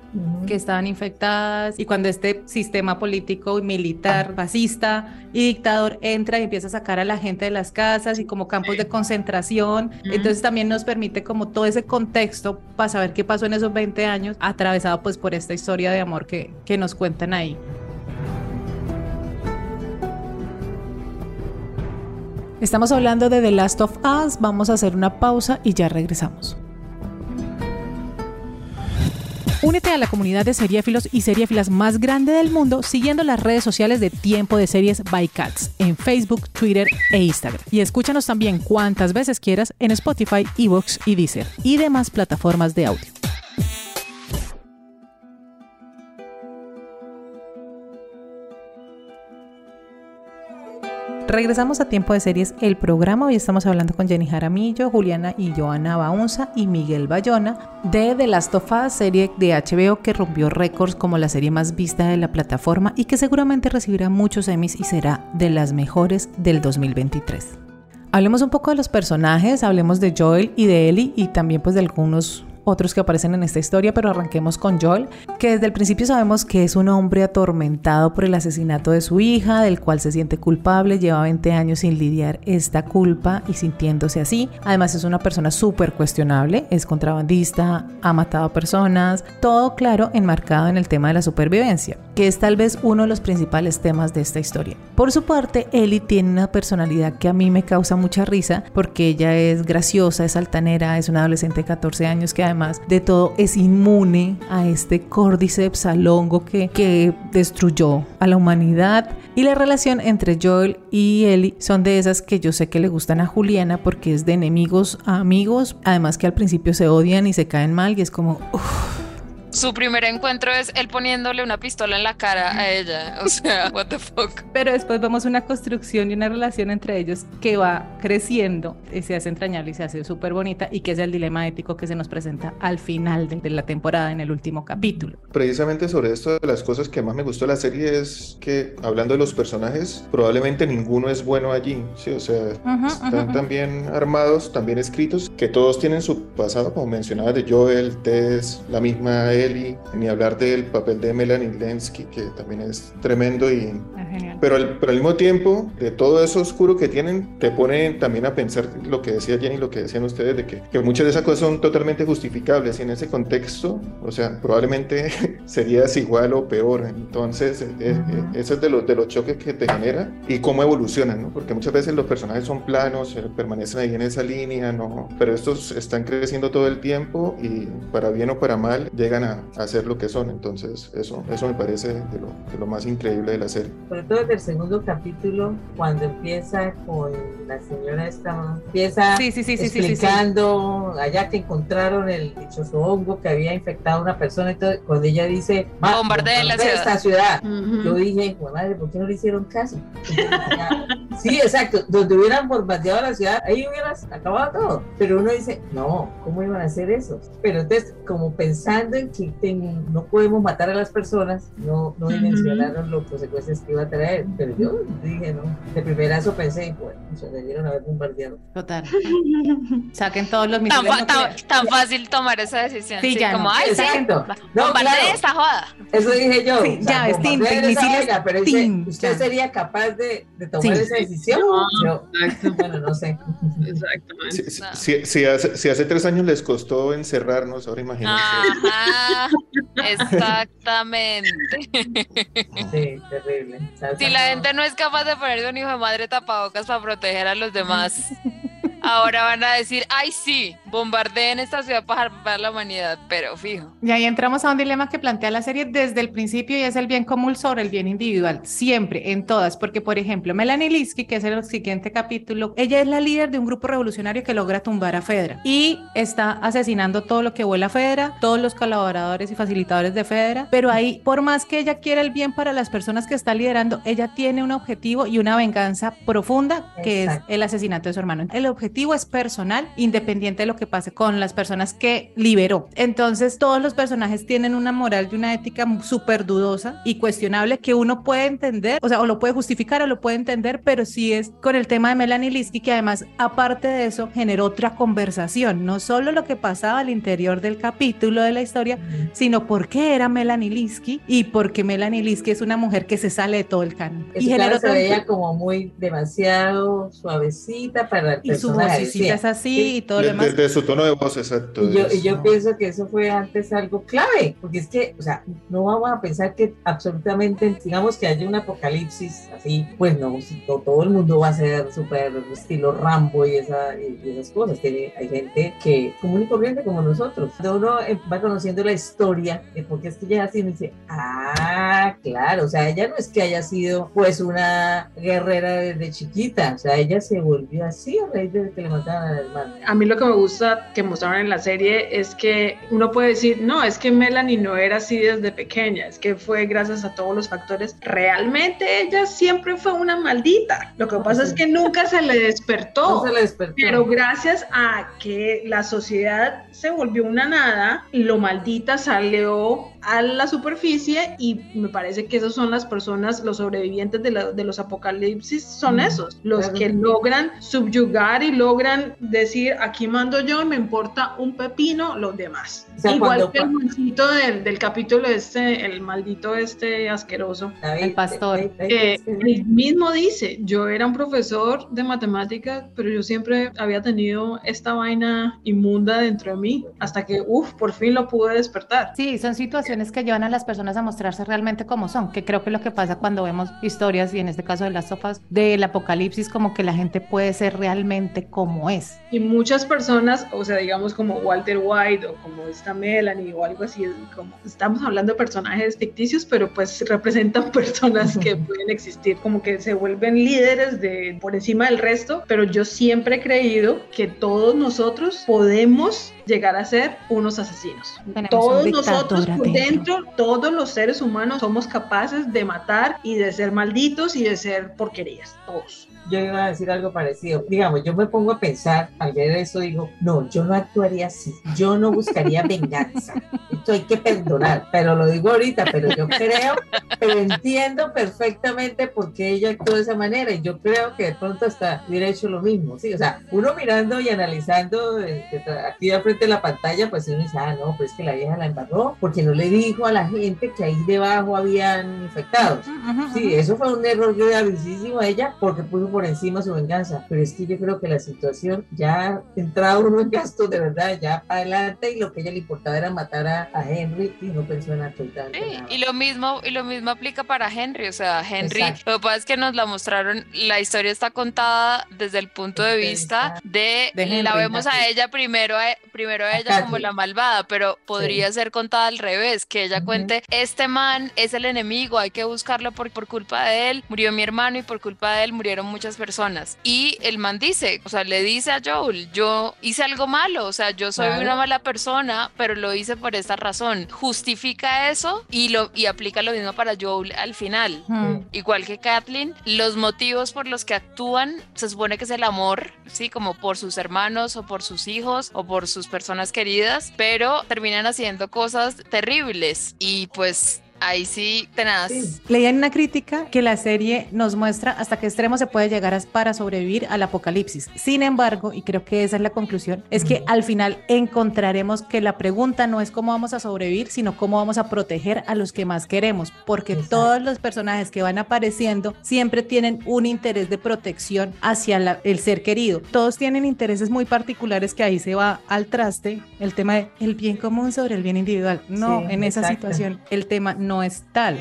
Que estaban infectadas y cuando este sistema político y militar, fascista y dictador entra y empieza a sacar a la gente de las casas y como campos de concentración, entonces también nos permite como todo ese contexto para saber qué pasó en esos 20 años, atravesado pues por esta historia de amor que, que nos cuentan ahí. Estamos hablando de The Last of Us, vamos a hacer una pausa y ya regresamos. Únete a la comunidad de seriéfilos y seriéfilas más grande del mundo siguiendo las redes sociales de Tiempo de Series by Cats en Facebook, Twitter e Instagram. Y escúchanos también cuantas veces quieras en Spotify, Evox y Deezer y demás plataformas de audio. Regresamos a Tiempo de Series, el programa. Hoy estamos hablando con Jenny Jaramillo, Juliana y Joana Baunza y Miguel Bayona de The Last of Us, serie de HBO que rompió récords como la serie más vista de la plataforma y que seguramente recibirá muchos Emmys y será de las mejores del 2023. Hablemos un poco de los personajes, hablemos de Joel y de Ellie y también pues de algunos otros que aparecen en esta historia, pero arranquemos con Joel, que desde el principio sabemos que es un hombre atormentado por el asesinato de su hija, del cual se siente culpable, lleva 20 años sin lidiar esta culpa y sintiéndose así. Además es una persona súper cuestionable, es contrabandista, ha matado a personas, todo claro enmarcado en el tema de la supervivencia, que es tal vez uno de los principales temas de esta historia. Por su parte, Ellie tiene una personalidad que a mí me causa mucha risa porque ella es graciosa, es altanera, es una adolescente de 14 años que además de todo es inmune a este córdiceps al hongo que, que destruyó a la humanidad. Y la relación entre Joel y Ellie son de esas que yo sé que le gustan a Juliana porque es de enemigos a amigos, además que al principio se odian y se caen mal y es como... Su primer encuentro es él poniéndole una pistola en la cara a ella. O sea, what the fuck. Pero después vemos una construcción y una relación entre ellos que va creciendo, y se hace entrañable y se hace súper bonita y que es el dilema ético que se nos presenta al final de, de la temporada en el último capítulo. Precisamente sobre esto de las cosas que más me gustó de la serie es que, hablando de los personajes, probablemente ninguno es bueno allí, ¿sí? O sea, Ujú, están ujú, tan bien armados, tan bien escritos, que todos tienen su pasado, como mencionaba de Joel, Tess, la misma Ni hablar del papel de Melanie Lensky, que también es tremendo y Ah, genial. pero al, pero al mismo tiempo, de todo eso oscuro que tienen, te pone también a pensar lo que decía Jenny, lo que decían ustedes, de que, que muchas de esas cosas son totalmente justificables y en ese contexto, o sea, probablemente serías igual o peor. Entonces, eh, eh, eso es de los, de los choques que te genera y cómo evolucionan, ¿no? Porque muchas veces los personajes son planos, eh, permanecen ahí en esa línea, ¿no? Pero estos están creciendo todo el tiempo y para bien o para mal llegan a, a ser lo que son. Entonces, eso, eso me parece de lo, de lo más increíble de la serie. sobre todo desde el segundo capítulo, cuando empieza con la señora esta, empieza Sí, sí, sí, sí, sí, sí, sí. explicando allá que encontraron el dichoso hongo que había infectado a una persona, y todo, cuando ella dice, "Va, Bombardeen la bombardea esta ciudad. Ujú. Yo dije, "Jue madre, ¿por qué no le hicieron caso? Sí, exacto, donde hubieran bombardeado la ciudad, ahí hubieras acabado todo. Pero uno dice, no, ¿cómo iban a hacer eso? Pero entonces, como pensando en que ten- no podemos matar a las personas, no, no dimensionaron los consecuencias que iba a traer. Pero yo dije, no, de primerazo pensé, bueno, se debieron haber bombardeado. Total. Saquen todos los Tan, misiles fa- tan- fácil tomar esa decisión. Sí, Sí, ya como, no. ay, sí, Exacto. ba- No, claro. esta joda. Eso dije yo. Sí, ya, es tin, bombardeen esa misiles vaina, pero dice, tin, ¿usted ya. sería capaz de, de tomar Sí. esa decisión? Yo, Exacto, bueno, no sé. exactamente. Si, No. si- si hace, si hace tres años les costó encerrarnos, ahora imagínense. Ajá. Exactamente. Sí, terrible. Si la gente no es capaz de ponerse un hijo de madre tapabocas para proteger a los demás, ahora van a decir, ay sí, bombardeen esta ciudad para salvar la humanidad, pero fijo. Y ahí entramos a un dilema que plantea la serie desde el principio y es el bien común sobre el bien individual, siempre, en todas, porque por ejemplo, Melanie Linsky, que es el siguiente capítulo, ella es la líder de un grupo revolucionario que logra tumbar a Fedra y está asesinando todo lo que vuela Fedra, todos los colaboradores y facilitadores de Fedra, pero ahí, por más que ella quiera el bien para las personas que está liderando, ella tiene un objetivo y una venganza profunda, que Exacto. es el asesinato de su hermano. El objetivo es personal, independiente de lo que pase con las personas que liberó. Entonces, todos los personajes tienen una moral y una ética súper dudosa y cuestionable que uno puede entender, o sea, o lo puede justificar o lo puede entender, pero sí es con el tema de Melanie Linsky, que además, aparte de eso, generó otra conversación, no solo lo que pasaba al interior del capítulo de la historia, sino por qué era Melanie Linsky y por qué Melanie Linsky es una mujer que se sale de todo el canon. Eso, y claro, generó se veía como muy demasiado suavecita para el y personaje. Vocecita decía. es así Sí. y todo lo De, demás. de- de su tono de voz, exacto. Y yo, y yo pienso que eso fue antes algo clave, porque es que, o sea, no vamos a pensar que absolutamente, digamos que haya un apocalipsis así, pues no, todo el mundo va a ser súper estilo Rambo y, esa, y, y esas cosas. Tiene, hay gente que común y corriente como nosotros. Uno eh, va conociendo la historia de por qué es que ella es así, uno dice, ah, claro, o sea, ella no es que haya sido pues una guerrera desde chiquita, o sea, ella se volvió así a raíz de que le mataron al hermano. A mí lo que me gusta que mostraron en la serie es que uno puede decir, no, es que Melanie no era así desde pequeña, es que fue gracias a todos los factores. Realmente ella siempre fue una maldita. Lo que pasa es que nunca se le despertó. No se le despertó. Pero gracias a que la sociedad se volvió una nada, lo maldita salió a la superficie y me parece que esas son las personas, los sobrevivientes de, la- de los apocalipsis, son Mm, esos, los claro. que logran subyugar y logran decir, aquí mando yo y me importa un pepino los demás. O sea, Igual cuando que el mancito del, del capítulo este, el maldito este asqueroso. David, El pastor. David, David, Eh, él mismo dice, yo era un profesor de matemáticas, pero yo siempre había tenido esta vaina inmunda dentro de mí, hasta que, uff, por fin lo pude despertar. Sí, son situaciones que llevan a las personas a mostrarse realmente como son, que creo que es lo que pasa cuando vemos historias, y en este caso de las sofas, del apocalipsis, como que la gente puede ser realmente como es. Y muchas personas, o sea, digamos como Walter White o como esta Melanie o algo así, como estamos hablando de personajes ficticios, pero pues representan personas que pueden existir, como que se vuelven líderes de por encima del resto, pero yo siempre he creído que todos nosotros podemos llegar a ser unos asesinos. Todos nosotros adentro. Dentro, todos los seres humanos somos capaces de matar y de ser malditos y de ser porquerías, todos. Yo iba a decir algo parecido. Digamos, yo me pongo a pensar, al ver eso, digo, no, yo no actuaría así. Yo no buscaría venganza. Esto hay que perdonar. Pero lo digo ahorita, pero yo creo, pero entiendo perfectamente por qué ella actuó de esa manera. Y yo creo que de pronto hasta hubiera hecho lo mismo. Sí, o sea, uno mirando y analizando eh, aquí al frente de la pantalla, pues uno dice, ah, no, pues es que la vieja la embarró porque no le dijo a la gente que ahí debajo habían infectados. Sí, eso fue un error gravísimo a ella porque puso por encima su venganza. Pero es que yo creo que la situación ya entraba uno en gastos de verdad, ya para adelante y lo que a ella le importaba era matar a, a Henry y no pensó en absolutamente Sí, nada. y lo mismo, y lo mismo aplica para Henry, o sea, Henry, Exacto. lo que pasa es que nos la mostraron, la historia está contada desde el punto de vista de, de la Henry, vemos a ella primero, a, primero a ella como la malvada, pero podría ser contada al revés, que ella cuente, este man es el enemigo, hay que buscarlo por, por culpa de él, murió mi hermano y por culpa de él murieron muchas personas. Y el man dice, o sea, le dice a Joel, yo hice algo malo, o sea, yo soy Claro. una mala persona, pero lo hice por esta razón. Justifica eso y lo y aplica lo mismo para Joel al final. Igual que Kathleen, los motivos por los que actúan se supone que es el amor, sí, como por sus hermanos o por sus hijos o por sus personas queridas, pero terminan haciendo cosas terribles y pues ahí sí, tenaz. Sí. Leía en una crítica que la serie nos muestra hasta qué extremo se puede llegar a- para sobrevivir al apocalipsis. Sin embargo, y creo que esa es la conclusión, es que al final encontraremos que la pregunta no es cómo vamos a sobrevivir, sino cómo vamos a proteger a los que más queremos, porque Exacto. todos los personajes que van apareciendo siempre tienen un interés de protección hacia la- el ser querido. Todos tienen intereses muy particulares que ahí se va al traste el tema de el bien común sobre el bien individual. No, Sí, en esa situación el tema no es tal.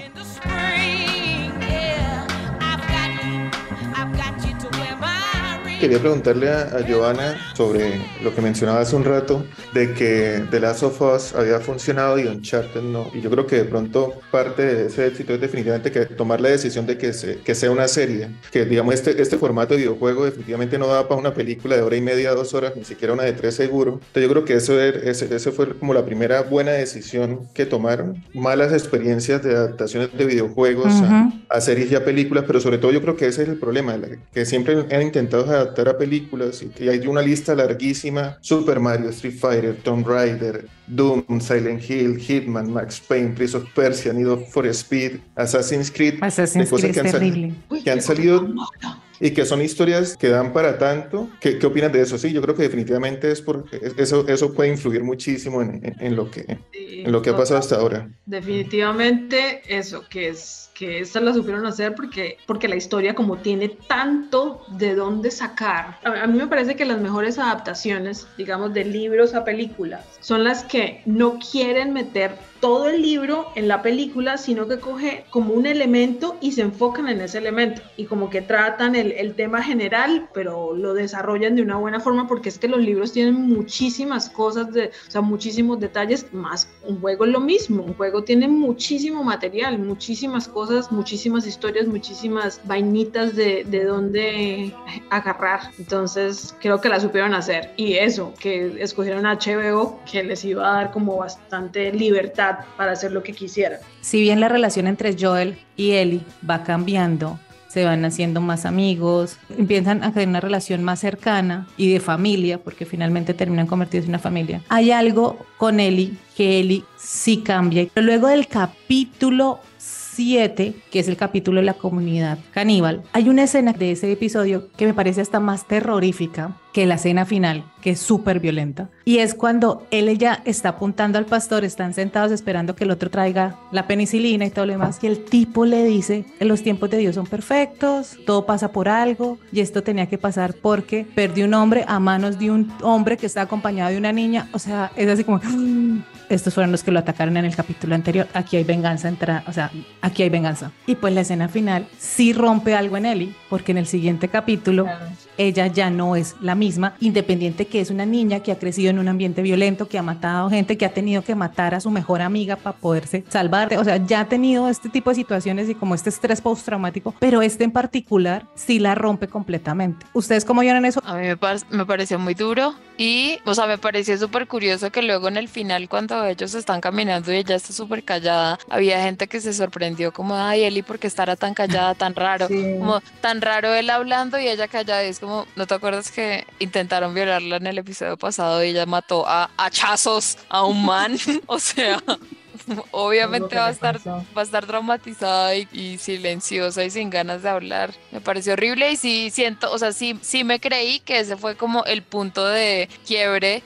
Quería preguntarle a, a Giovanna sobre lo que mencionaba hace un rato, de que The Last of Us había funcionado y Uncharted no. Y yo creo que de pronto parte de ese éxito es definitivamente que tomar la decisión de que, se, que sea una serie, que digamos este, este formato de videojuego definitivamente no da para una película de hora y media, dos horas, ni siquiera una de tres seguro. Entonces yo creo que eso er- ese fue como la primera buena decisión que tomaron. Malas experiencias de adaptaciones de videojuegos a- Ujú. a series y a películas, pero sobre todo yo creo que ese es el problema, que siempre han intentado adaptar a películas y que hay una lista larguísima, Super Mario, Street Fighter, Tomb Raider, Doom, Silent Hill, Hitman, Max Payne, Prince of Persia, Need for Speed, Assassin's Creed, Assassin's de cosas Creed que han terrible. Uy, que han salido y que son historias que dan para tanto. ¿Qué, qué opinas de eso? Sí, yo creo que definitivamente es porque eso, eso puede influir muchísimo en, en- en lo, que, Sí, en lo que ha pasado hasta ahora. Definitivamente eso, que es que esta la supieron hacer porque, porque la historia como tiene tanto de dónde sacar. A mí me parece que las mejores adaptaciones, digamos, de libros a películas, son las que no quieren meter todo el libro en la película, sino que coge como un elemento y se enfocan en ese elemento. Y como que tratan el, el tema general, pero lo desarrollan de una buena forma porque es que los libros tienen muchísimas cosas, de, o sea, muchísimos detalles, más un juego es lo mismo, un juego tiene muchísimo material, muchísimas cosas, muchísimas historias, muchísimas vainitas de, de dónde agarrar. Entonces creo que la supieron hacer y eso, que escogieron a HBO, que les iba a dar como bastante libertad para hacer lo que quisieran. Si bien la relación entre Joel y Ellie va cambiando, se van haciendo más amigos, empiezan a tener una relación más cercana y de familia, porque finalmente terminan convertidos en una familia. Hay algo con Ellie que Ellie sí cambia. Pero luego del capítulo 7, que es el capítulo de la comunidad caníbal, hay una escena de ese episodio que me parece hasta más terrorífica que la escena final, que es súper violenta. Y es cuando él ya está apuntando al pastor, están sentados esperando que el otro traiga la penicilina y todo lo demás. Y el tipo le dice, los tiempos de Dios son perfectos, todo pasa por algo, y esto tenía que pasar porque perdió un hombre a manos de un hombre que está acompañado de una niña. O sea, es así como... Estos fueron los que lo atacaron en el capítulo anterior. Aquí hay venganza, entra, o sea, aquí hay venganza. Y pues la escena final sí rompe algo en Ellie, porque en el siguiente capítulo ella ya no es la misma, independiente que es una niña que ha crecido en un ambiente violento, que ha matado gente, que ha tenido que matar a su mejor amiga para poderse salvar. O sea, ya ha tenido este tipo de situaciones y como este estrés postraumático, pero este en particular sí la rompe completamente. ¿Ustedes cómo vieron eso? A mí me, par- me pareció muy duro y, o sea, me pareció súper curioso que luego en el final, cuando ellos están caminando y ella está súper callada, había gente que se sorprendió como, ay, Eli, ¿por qué estará tan callada, tan raro? Sí. Como tan raro él hablando y ella callada. Y es como, ¿no te acuerdas que intentaron violarla en el episodio pasado y ella mató a hachazos a un man? o sea, obviamente va a estar pasó. va a estar traumatizada y, y silenciosa y sin ganas de hablar. Me pareció horrible y sí siento, o sea, sí, sí me creí que ese fue como el punto de quiebre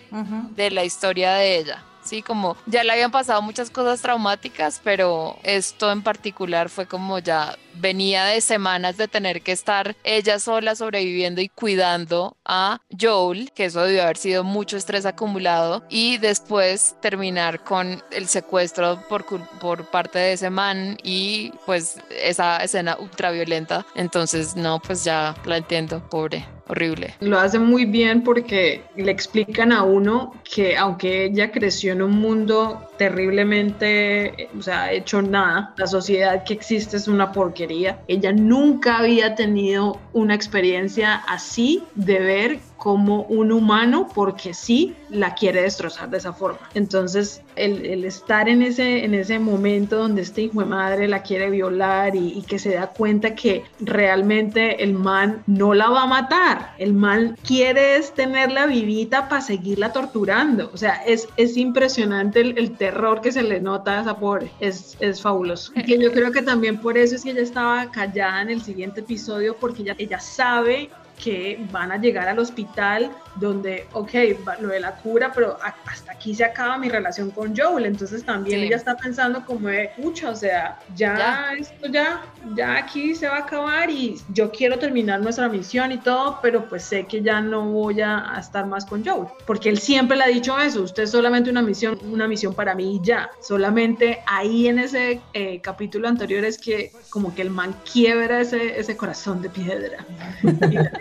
de la historia de ella. Sí, como ya le habían pasado muchas cosas traumáticas, pero esto en particular fue como ya venía de semanas de tener que estar ella sola sobreviviendo y cuidando a Joel, que eso debió haber sido mucho estrés acumulado, y después terminar con el secuestro por, por parte de ese man y pues esa escena ultraviolenta. Entonces, no, pues ya la entiendo, pobre, horrible. Lo hacen muy bien porque le explican a uno que aunque ella creció en un mundo terriblemente, eh, o sea, hecho nada, la sociedad que existe es una porquería. Ella nunca había tenido una experiencia así de ver como un humano porque sí la quiere destrozar de esa forma. Entonces, el, estar en ese, en ese momento donde este hijo de madre la quiere violar y, que se da cuenta que realmente el man no la va a matar, el man quiere es tenerla vivita para seguirla torturando. O sea, es, es impresionante el, terror que se le nota a esa pobre, es, es fabuloso. Y yo creo que también por eso es que ella estaba callada en el siguiente episodio porque ella, ella sabe que van a llegar al hospital donde, ok, lo de la cura, pero hasta aquí se acaba mi relación con Joel. Entonces también Sí. ella está pensando como de, pucha, o sea, ya, Ya. esto ya, ya aquí se va a acabar y yo quiero terminar nuestra misión y todo, pero pues sé que ya no voy a, a estar más con Joel. Porque él siempre le ha dicho eso, usted es solamente una misión, una misión para mí y ya. Solamente ahí en ese eh, capítulo anterior es que como que el man quiebra ese, ese corazón de piedra.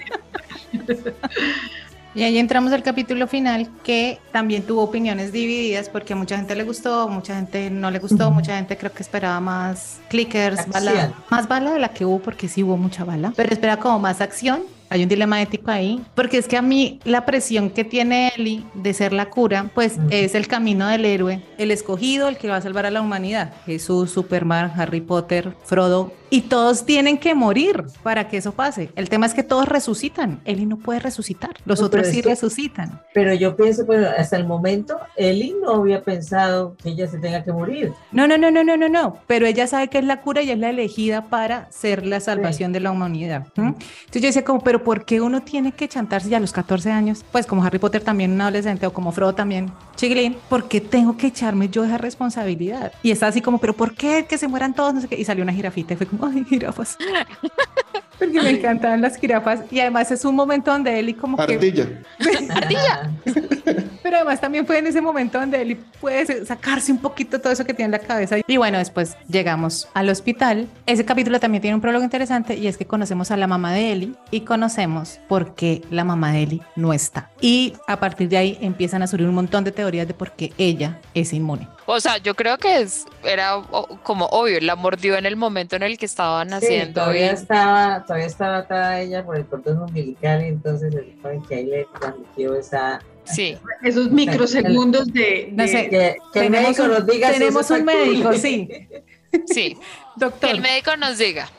Y ahí entramos al capítulo final que también tuvo opiniones divididas porque a mucha gente le gustó, mucha gente no le gustó, mucha gente creo que esperaba más clickers, bala, más bala de la que hubo porque sí hubo mucha bala, pero esperaba como más acción. Hay un dilema ético ahí, porque es que a mí la presión que tiene Ellie de ser la cura, pues es el camino del héroe, el escogido, el que va a salvar a la humanidad. Jesús, Superman, Harry Potter, Frodo, y todos tienen que morir para que eso pase. El tema es que todos resucitan. Ellie no puede resucitar, los No, otros sí que- resucitan. Pero yo pienso, pues, hasta el momento, Ellie no había pensado que ella se tenga que morir. No, no, no, no, no, no, no. Pero ella sabe que es la cura y es la elegida para ser la salvación de la humanidad. ¿m? Entonces yo decía como, pero ¿por qué uno tiene que chantarse ya a los 14 años? Pues como Harry Potter también un adolescente o como Frodo también, chiquilín, ¿por qué tengo que echarme yo esa responsabilidad? Y está así como, pero ¿por qué que se mueran todos? No sé qué. Y salió una jirafita y fue como, ay, jirafas. Porque me encantaban las jirafas. Y además es un momento donde Eli como que... Ardilla. Ardilla. Pero además también fue en ese momento donde él puede sacarse un poquito todo eso que tiene en la cabeza. Y bueno, después llegamos al hospital. Ese capítulo también tiene un prólogo interesante y es que conocemos a la mamá de Ellie y conocemos por qué la mamá de Ellie no está. Y a partir de ahí empiezan a surgir un montón de teorías de por qué ella es inmune. O sea, yo creo que es, era como obvio, la mordió en el momento en el que estaban Sí, haciendo. todavía y- estaba, todavía estaba atada ella por el cordón umbilical y entonces supone que ahí le transmitió esa... sí. Esos microsegundos de... No de- sé, Que, que el médico un- nos diga tenemos un está médico, sí. Sí, que Doctor, el médico nos diga.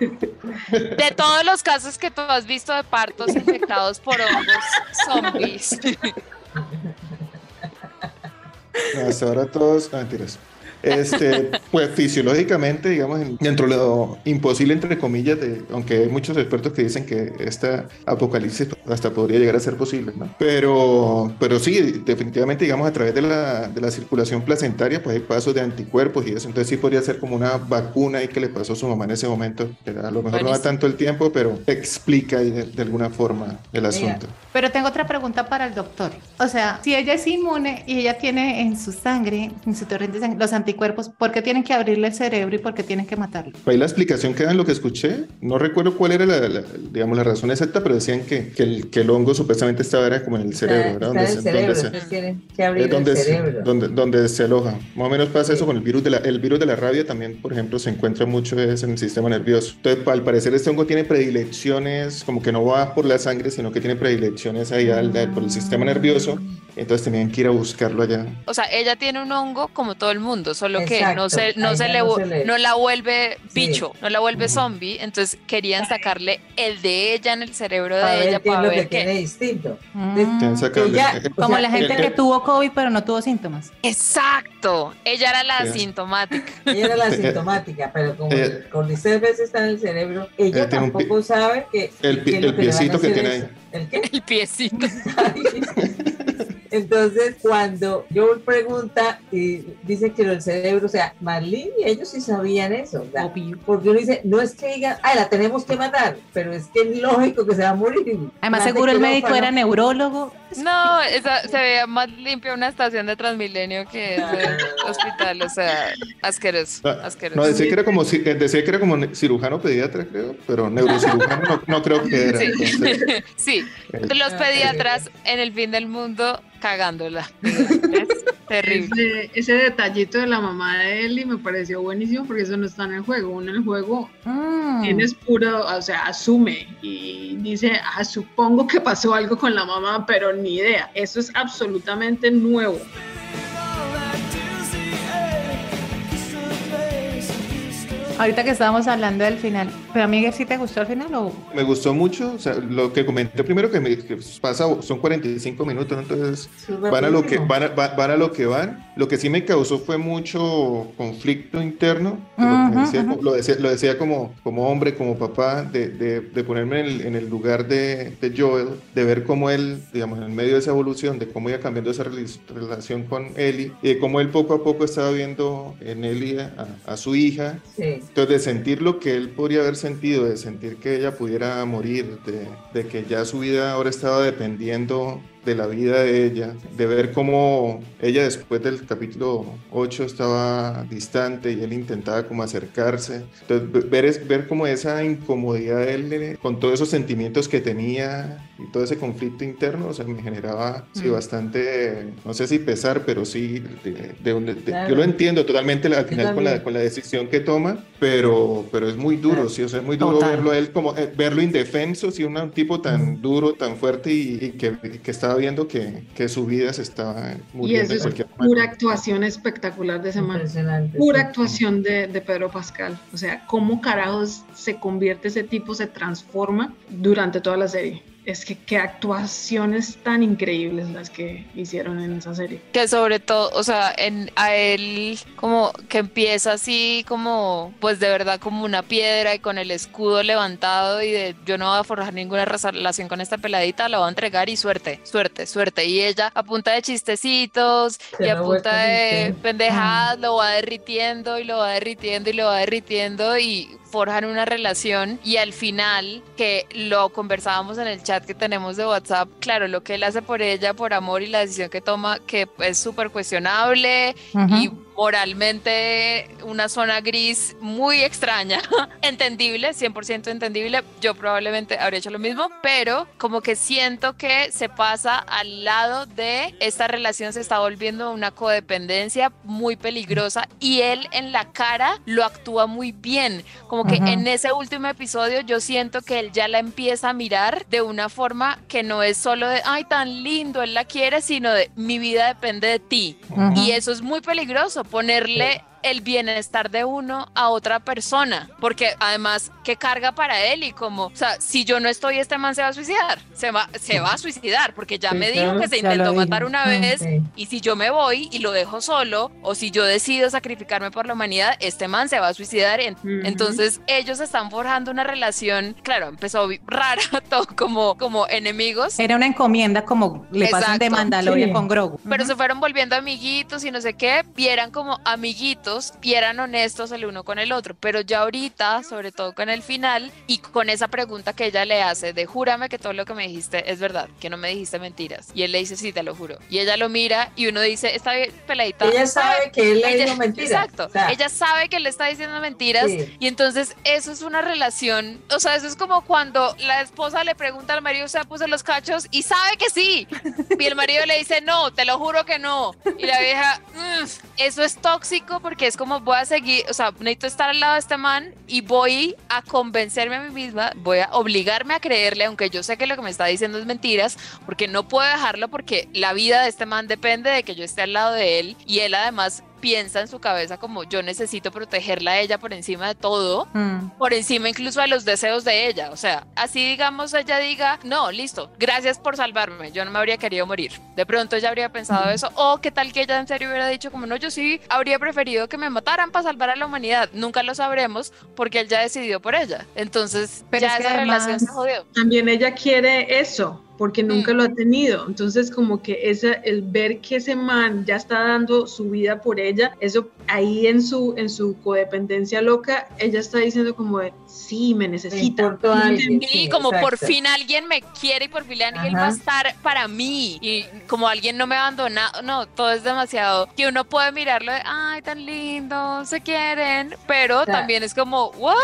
De todos los casos que tú has visto de partos infectados por hongos zombies. No, hasta ahora todos, ah, mentiras. Este, pues fisiológicamente, digamos, en- dentro de lo imposible, entre comillas, de, aunque hay muchos expertos que dicen que esta apocalipsis hasta podría llegar a ser posible, ¿no? Pero, pero sí, definitivamente, digamos, a través de la, de la circulación placentaria, pues hay pasos de anticuerpos y eso, entonces sí podría ser como una vacuna ahí que le pasó a su mamá en ese momento, que a lo mejor no da Buenísimo. tanto el tiempo, pero explica de, de alguna forma el asunto. pero tengo otra pregunta para el doctor. O sea, si ella es inmune y ella tiene en su sangre, en su torrente de sangre, los anticuerpos, ¿por qué tienen que abrirle el cerebro y por qué tienen que matarlo? Ahí la explicación que dan lo que escuché, no recuerdo cuál era la, la- digamos, la razón exacta, pero decían que, que, el, que el hongo supuestamente estaba era como en el cerebro, ¿verdad? Está, en el se- cerebro, se- que abrir es donde, el se, cerebro. donde, donde se aloja. Más o menos pasa eso con el virus de la, el virus de la rabia también, por ejemplo, se encuentra mucho es en el sistema nervioso. Entonces, al parecer este hongo tiene predilecciones, como que no va por la sangre, sino que tiene predilecciones ahí al- al- por el sistema nervioso. Entonces tenían que ir a buscarlo allá. O sea, ella tiene un hongo como todo el mundo, solo que no se, no se le, no vu- se le- no la vuelve Sí. bicho, no la vuelve zombie, entonces querían sacarle el de ella en el cerebro para de ver ella es para lo que ver tiene distinto. Mm, Ella- Como la gente el- que tuvo COVID pero no tuvo síntomas. Exacto, ella era la asintomática. Ella era la asintomática, pero como el cordyceps está en el cerebro, ella un tampoco sabe que el que el a piecito que tiene eso. ahí. ¿El qué? El piecito. Entonces, cuando Joel pregunta y dice que lo del cerebro, o sea, Marlene y ellos sí sabían eso, porque uno dice, no es que digan, ay, la tenemos que matar, pero es que es lógico que se va a morir. Además, Más de seguro el médico era neurólogo. No, esa, se veía más limpia una estación de Transmilenio que ese hospital, o sea, asqueroso, No, asqueroso. No, decía que era como, eh, decía que era como cirujano pediatra, creo, pero neurocirujano no, no creo que era. Sí, eh, los Ah, pediatras en el fin del mundo cagándola. Es terrible. Ese, ese detallito de la mamá de Ellie me pareció buenísimo porque eso no está en el juego. Uno en el juego, Mm. también es puro, o sea, asume y dice, ah, supongo que pasó algo con la mamá, pero ni idea. Eso es absolutamente nuevo. Ahorita que estábamos hablando del final, ¿pero a mí sí te gustó el final o...? Me gustó mucho, o sea, lo que comenté primero que, me, que pasa, son 45 minutos, ¿no? entonces van a, lo que, van, a, va- van a lo que van. Lo que sí me causó fue mucho conflicto interno, lo, que Ujú, decía, lo, decía, lo decía como, como hombre, como papá, de, de, de ponerme en el, en el lugar de, de Joel, de ver cómo él, digamos, en el medio de esa evolución, de cómo iba cambiando esa rela- relación con Ellie, y de cómo él poco a poco estaba viendo en Ellie a, a su hija, Sí. Entonces, de sentir lo que él podría haber sentido, de sentir que ella pudiera morir, de, de que ya su vida ahora estaba dependiendo de la vida de ella, de ver cómo ella después del capítulo 8 estaba distante y él intentaba como acercarse. Entonces, ve- ver, es, ver como esa incomodidad de él eh, con todos esos sentimientos que tenía y todo ese conflicto interno, o sea, me generaba sí, Mm. bastante, no sé si pesar, pero sí, de, de de- Claro. yo lo entiendo totalmente al final con la, con la decisión que toma, pero, pero es muy duro, sí, o sea, es muy duro Total. verlo a él como, eh, verlo indefenso, sí, un tipo tan duro, tan fuerte y, y que, y que estaba viendo que, que su vida se estaba Y muriendo eso en es cualquier pura actuación espectacular de ese man. Pura sí. actuación de, de Pedro Pascal. O sea, cómo carajos se convierte ese tipo, se transforma durante toda la serie. Es que qué actuaciones tan increíbles las que hicieron en esa serie. Que sobre todo, o sea, en, a él como que empieza así como, pues de verdad como una piedra y con el escudo levantado y de yo no voy a forjar ninguna relación con esta peladita, la voy a entregar y suerte, suerte, suerte. Y ella a punta de chistecitos Se y a punta de pendejadas lo va derritiendo y lo va derritiendo y lo va derritiendo y forjan una relación y al final que lo conversábamos en el chat que tenemos de WhatsApp, claro, lo que él hace por ella, por amor y la decisión que toma, que es súper cuestionable y moralmente una zona gris muy extraña, entendible, 100% entendible, yo probablemente habría hecho lo mismo, pero como que siento que se pasa al lado de esta relación se está volviendo una codependencia muy peligrosa y él en la cara lo actúa muy bien, como que Ujú. en ese último episodio yo siento que él ya la empieza a mirar de una forma que no es solo de, ay, tan lindo, él la quiere, sino de, mi vida depende de ti. Ujú. Y eso es muy peligroso, ponerle el bienestar de uno a otra persona, porque además, ¿qué carga para él? Y como, o sea, si yo no estoy, este man se va a suicidar, se va, se va a suicidar, porque ya Sí, me dijo que se intentó matar una Mm, vez, Sí. y si yo me voy y lo dejo solo, o si yo decido sacrificarme por la humanidad, este man se va a suicidar. Entonces, ellos están forjando una relación, claro, empezó rara, todo como, como enemigos, Era una encomienda como le pasan de. Mandalorian Sí. con Grogu. pero se fueron volviendo amiguitos y no sé qué, y eran como amiguitos y eran honestos el uno con el otro, pero ya ahorita, sobre todo con el final y con esa pregunta que ella le hace de júrame que todo lo que me dijiste es verdad, que no me dijiste mentiras, y él le dice sí, te lo juro, y ella lo mira y uno dice, esta peladita Ella sabe que él le dijo mentiras. Exacto. O sea, ella sabe que le está diciendo mentiras Sí. y entonces eso es una relación, o sea, eso es como cuando la esposa le pregunta al marido, ¿se puso los cachos? Y sabe que sí. Y el marido le dice, no, te lo juro que no. Y la vieja, "Mm, eso es tóxico porque es como voy a seguir, o sea, necesito estar al lado de este man y voy a convencerme a mí misma, voy a obligarme a creerle, aunque yo sé que lo que me está diciendo es mentiras, porque no puedo dejarlo porque la vida de este man depende de que yo esté al lado de él y él además piensa en su cabeza como yo necesito protegerla a ella por encima de todo, Mm. por encima incluso de los deseos de ella. O sea, así digamos ella diga, no, listo, gracias por salvarme, yo no me habría querido morir. De pronto ella habría pensado eso, o qué tal que ella en serio hubiera dicho como, no, yo sí habría preferido que me mataran para salvar a la humanidad. Nunca lo sabremos porque él ya decidió por ella. Entonces, Pero ya es esa relación se jodió. También ella quiere eso, porque nunca lo ha tenido. Entonces, como que ese, el ver que ese man ya está dando su vida por ella, eso ahí en su, en su codependencia loca, ella está diciendo como de, sí, me necesita. Sí, Sí, como por exacto. fin alguien me quiere y por fin alguien va a Ajá. estar para mí y como alguien no me abandona, no, todo es demasiado que uno puede mirarlo de, ay, tan lindo, se quieren, pero sea, también es como, what?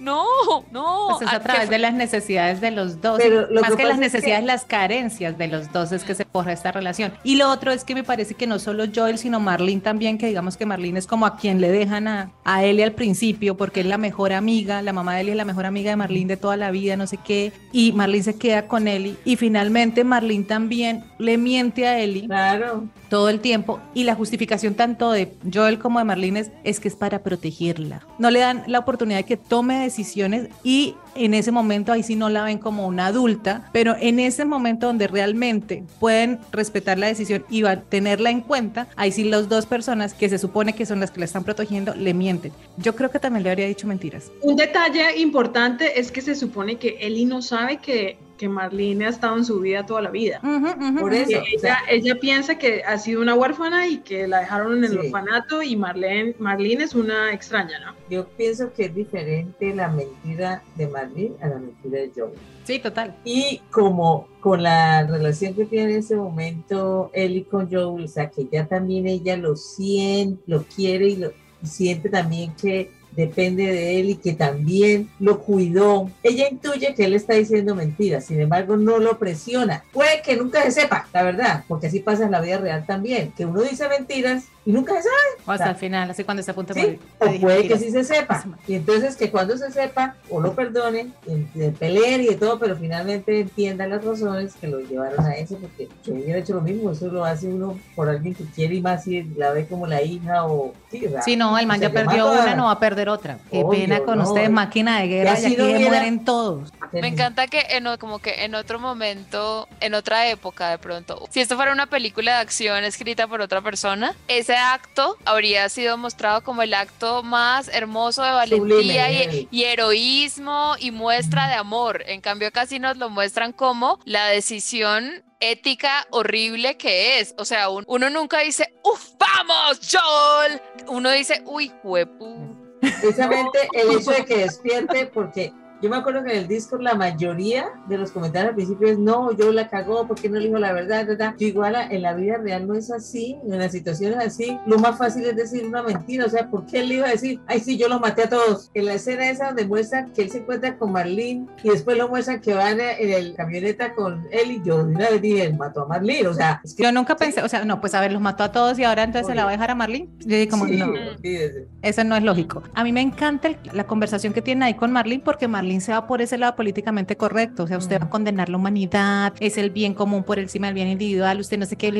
No, no. Pues es ¿a través de las necesidades de los dos. Pero lo más que que, las pasa es que- necesidades, las carencias de los dos es que se forja esta relación. Y lo otro es que me parece que no solo Joel, sino Marlene también, que digamos que Marlene es como a quien le dejan a, a Ellie al principio, porque es la mejor amiga, la mamá de Ellie es la mejor amiga de Marlene de toda la vida, no sé qué, y Marlene se queda con Ellie. Y finalmente Marlene también le miente a Ellie Claro. Todo el tiempo y la justificación tanto de Joel como de Marlene es, es que es para protegerla. No le dan la oportunidad de que tome decisiones y en ese momento ahí sí no la ven como una adulta, pero en ese momento donde realmente pueden respetar la decisión y va a tenerla en cuenta, ahí sí las dos personas que se supone que son las que la están protegiendo le mienten. Yo creo que también le habría dicho mentiras. Un detalle importante es que se supone que Ellie no sabe que, que Marlene ha estado en su vida toda la vida. Ujú, ujú, Por ujú. eso. Que o sea- ella, ella piensa que ha sido una huérfana y que la dejaron en el Sí. orfanato y Marlene, Marlene es una extraña, ¿no? Yo pienso que es diferente la mentira de Marlene a la mentira de Joel. Sí, total. Y como con la relación que tiene en ese momento Ellie con Joel, o sea, que ya también ella lo siente, lo quiere y, lo, y siente también que depende de él y que también lo cuidó. Ella intuye que él está diciendo mentiras, sin embargo no lo presiona. Puede que nunca se sepa, la verdad, porque así pasa en la vida real también, que uno dice mentiras y nunca se sabe. O hasta O sea, el final, así cuando está a punto de Sí, morir. o puede que sí se sepa. Y entonces que cuando se sepa, o lo perdone, de peleen y de todo, pero finalmente entienda las razones que lo llevaron a eso, porque yo hubiera hecho lo mismo, eso lo hace uno por alguien que quiere y más si la ve como la hija o... Sí, o sea, Sí, no, el man ya perdió una, no va a perder otra. Qué Obvio, pena con no. ustedes, máquina de guerra, Y aquí no hubiera- mueren todos. Me encanta que en, como que en otro momento, en otra época de pronto, si esto fuera una película de acción escrita por otra persona, ese acto habría sido mostrado como el acto más hermoso de valentía y, y heroísmo y muestra de amor. En cambio, casi nos lo muestran como la decisión ética horrible que es. O sea, un- uno nunca dice, ¡Uf, vamos, Joel! Uno dice, ¡Uy, huepu! Precisamente el hecho de que despierte, porque yo me acuerdo que en el disco la mayoría de los comentarios al principio es no, yo la cagó porque no le dijo la verdad, verdad. Yo igual en la vida real no es así, en las situaciones así, lo más fácil es decir una mentira, o sea, ¿por qué él le iba a decir, ay sí, yo los maté a todos? En la escena esa donde muestran que él se encuentra con Marlene y después lo muestran que van en el camioneta con él y yo de una vez dije, él mató a Marlene, o sea, es que... Yo nunca pensé, o sea, no, pues a ver, los mató a todos y ahora entonces se la va a dejar a Marlene. Yo dije como, Sí, no, olvídese. eso no es lógico. A mí me encanta el- la conversación que tiene ahí con Marlene porque Marlene se va por ese lado políticamente correcto. O sea, usted va a Mm. condenar la humanidad, es el bien común por encima del bien individual, usted no sé qué,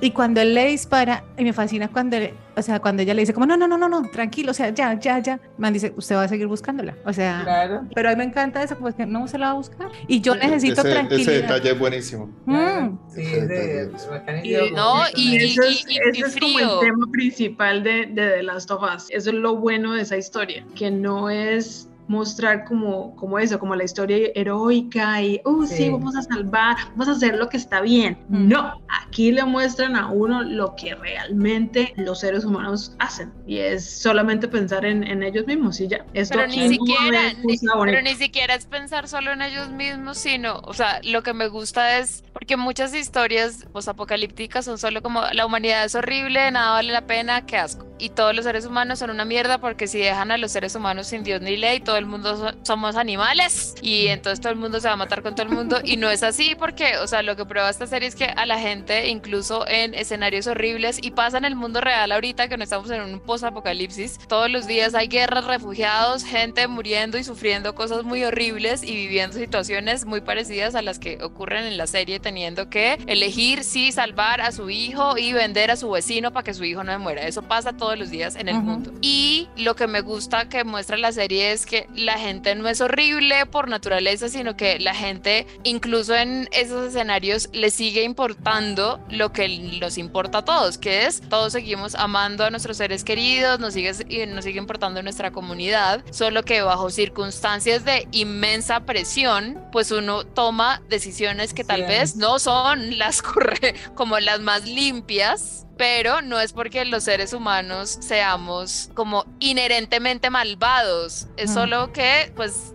y cuando él le dispara, y me fascina cuando, o sea, cuando ella le dice como, no, no, no, no, no, tranquilo, o sea, ya, ya, ya. Man dice, usted va a seguir buscándola. O sea, Claro. pero a mí me encanta eso, pues que no se la va a buscar. Y yo necesito ese, ese tranquilidad. detalle es buenísimo. Mm. Sí, Ese es de- Y-. No, y- ese es como el tema principal de, de The Last of Us. Eso es lo bueno de esa historia, que no es mostrar como, como eso, como la historia heroica y, uh, sí. Sí. vamos a salvar, vamos a hacer lo que está bien. Mm. No, aquí le muestran a uno lo que realmente los seres humanos hacen y es solamente pensar en, en ellos mismos y ya. Esto Pero ni siquiera, ni- pero ni siquiera es pensar solo en ellos mismos, sino, o sea, lo que me gusta es, porque muchas historias apocalípticas son solo como la humanidad es horrible, nada vale la pena, qué asco. Y todos los seres humanos son una mierda porque si dejan a los seres humanos sin Dios ni ley, todo el mundo so- somos animales y entonces todo el mundo se va a matar con todo el mundo y no es así porque, o sea, lo que prueba esta serie es que a la gente, incluso en escenarios horribles y pasa en el mundo real ahorita que no estamos en un post-apocalipsis, todos los días hay guerras, refugiados, gente muriendo y sufriendo cosas muy horribles y viviendo situaciones muy parecidas a las que ocurren en la serie, teniendo que elegir si salvar a su hijo y vender a su vecino para que su hijo no muera. Eso pasa todos los días en el Ujú. mundo. Y lo que me gusta que muestra la serie es que la gente no es horrible por naturaleza, sino que la gente, incluso en esos escenarios, le sigue importando lo que nos importa a todos, que es todos seguimos amando a nuestros seres queridos, nos sigue, nos sigue importando nuestra comunidad, solo que bajo circunstancias de inmensa presión, pues uno toma decisiones que tal Sí, vez no son las corre como las más limpias, pero no es porque los seres humanos seamos como inherentemente malvados, es Mm. solo que pues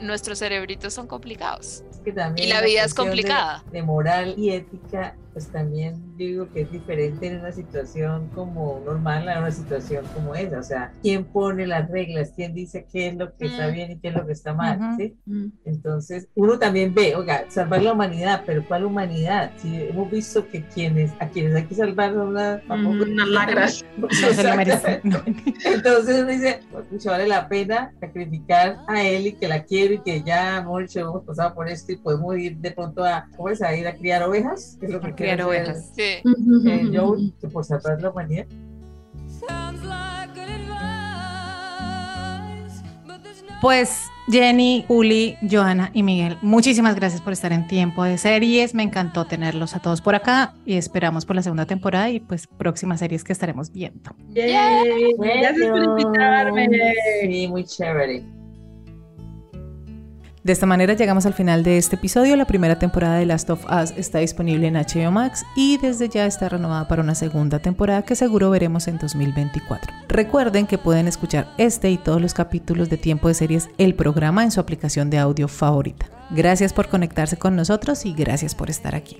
nuestros cerebritos son complicados. que Y la vida es de- complicada. De, moral y ética pues también digo que es diferente en una situación como normal a una situación como esa. O sea, ¿quién pone las reglas? ¿Quién dice qué es lo que está Mm. bien y qué es lo que está mal? Ujú. ¿sí? Mm. Entonces, uno también ve, oiga, salvar la humanidad, pero ¿cuál humanidad? Si hemos visto que quienes, a quienes hay que salvar son las Mm, unas lacras. No se lo merecen. no. Entonces uno dice, pucha, vale la pena sacrificar a él y que la quiero y que ya hecho, hemos pasado por esto y podemos ir de pronto a, ¿cómo es? A ir a criar ovejas, que es lo que criar ovejas. Sí. eh, Joel, que por salvar la humanidad. Pues Jenny, Juli, Joana y Miguel, muchísimas gracias por estar en tiempo de series. Me encantó tenerlos a todos por acá y esperamos por la segunda temporada y pues próximas series que estaremos viendo. Yay. Gracias por invitarme. Sí, muy chévere. De esta manera llegamos al final de este episodio. La primera temporada de Last of Us está disponible en HBO Max y desde ya está renovada para una segunda temporada que seguro veremos en 2024. Recuerden que pueden escuchar este y todos los capítulos de Tiempo de Series, el programa en su aplicación de audio favorita. Gracias por conectarse con nosotros y gracias por estar aquí.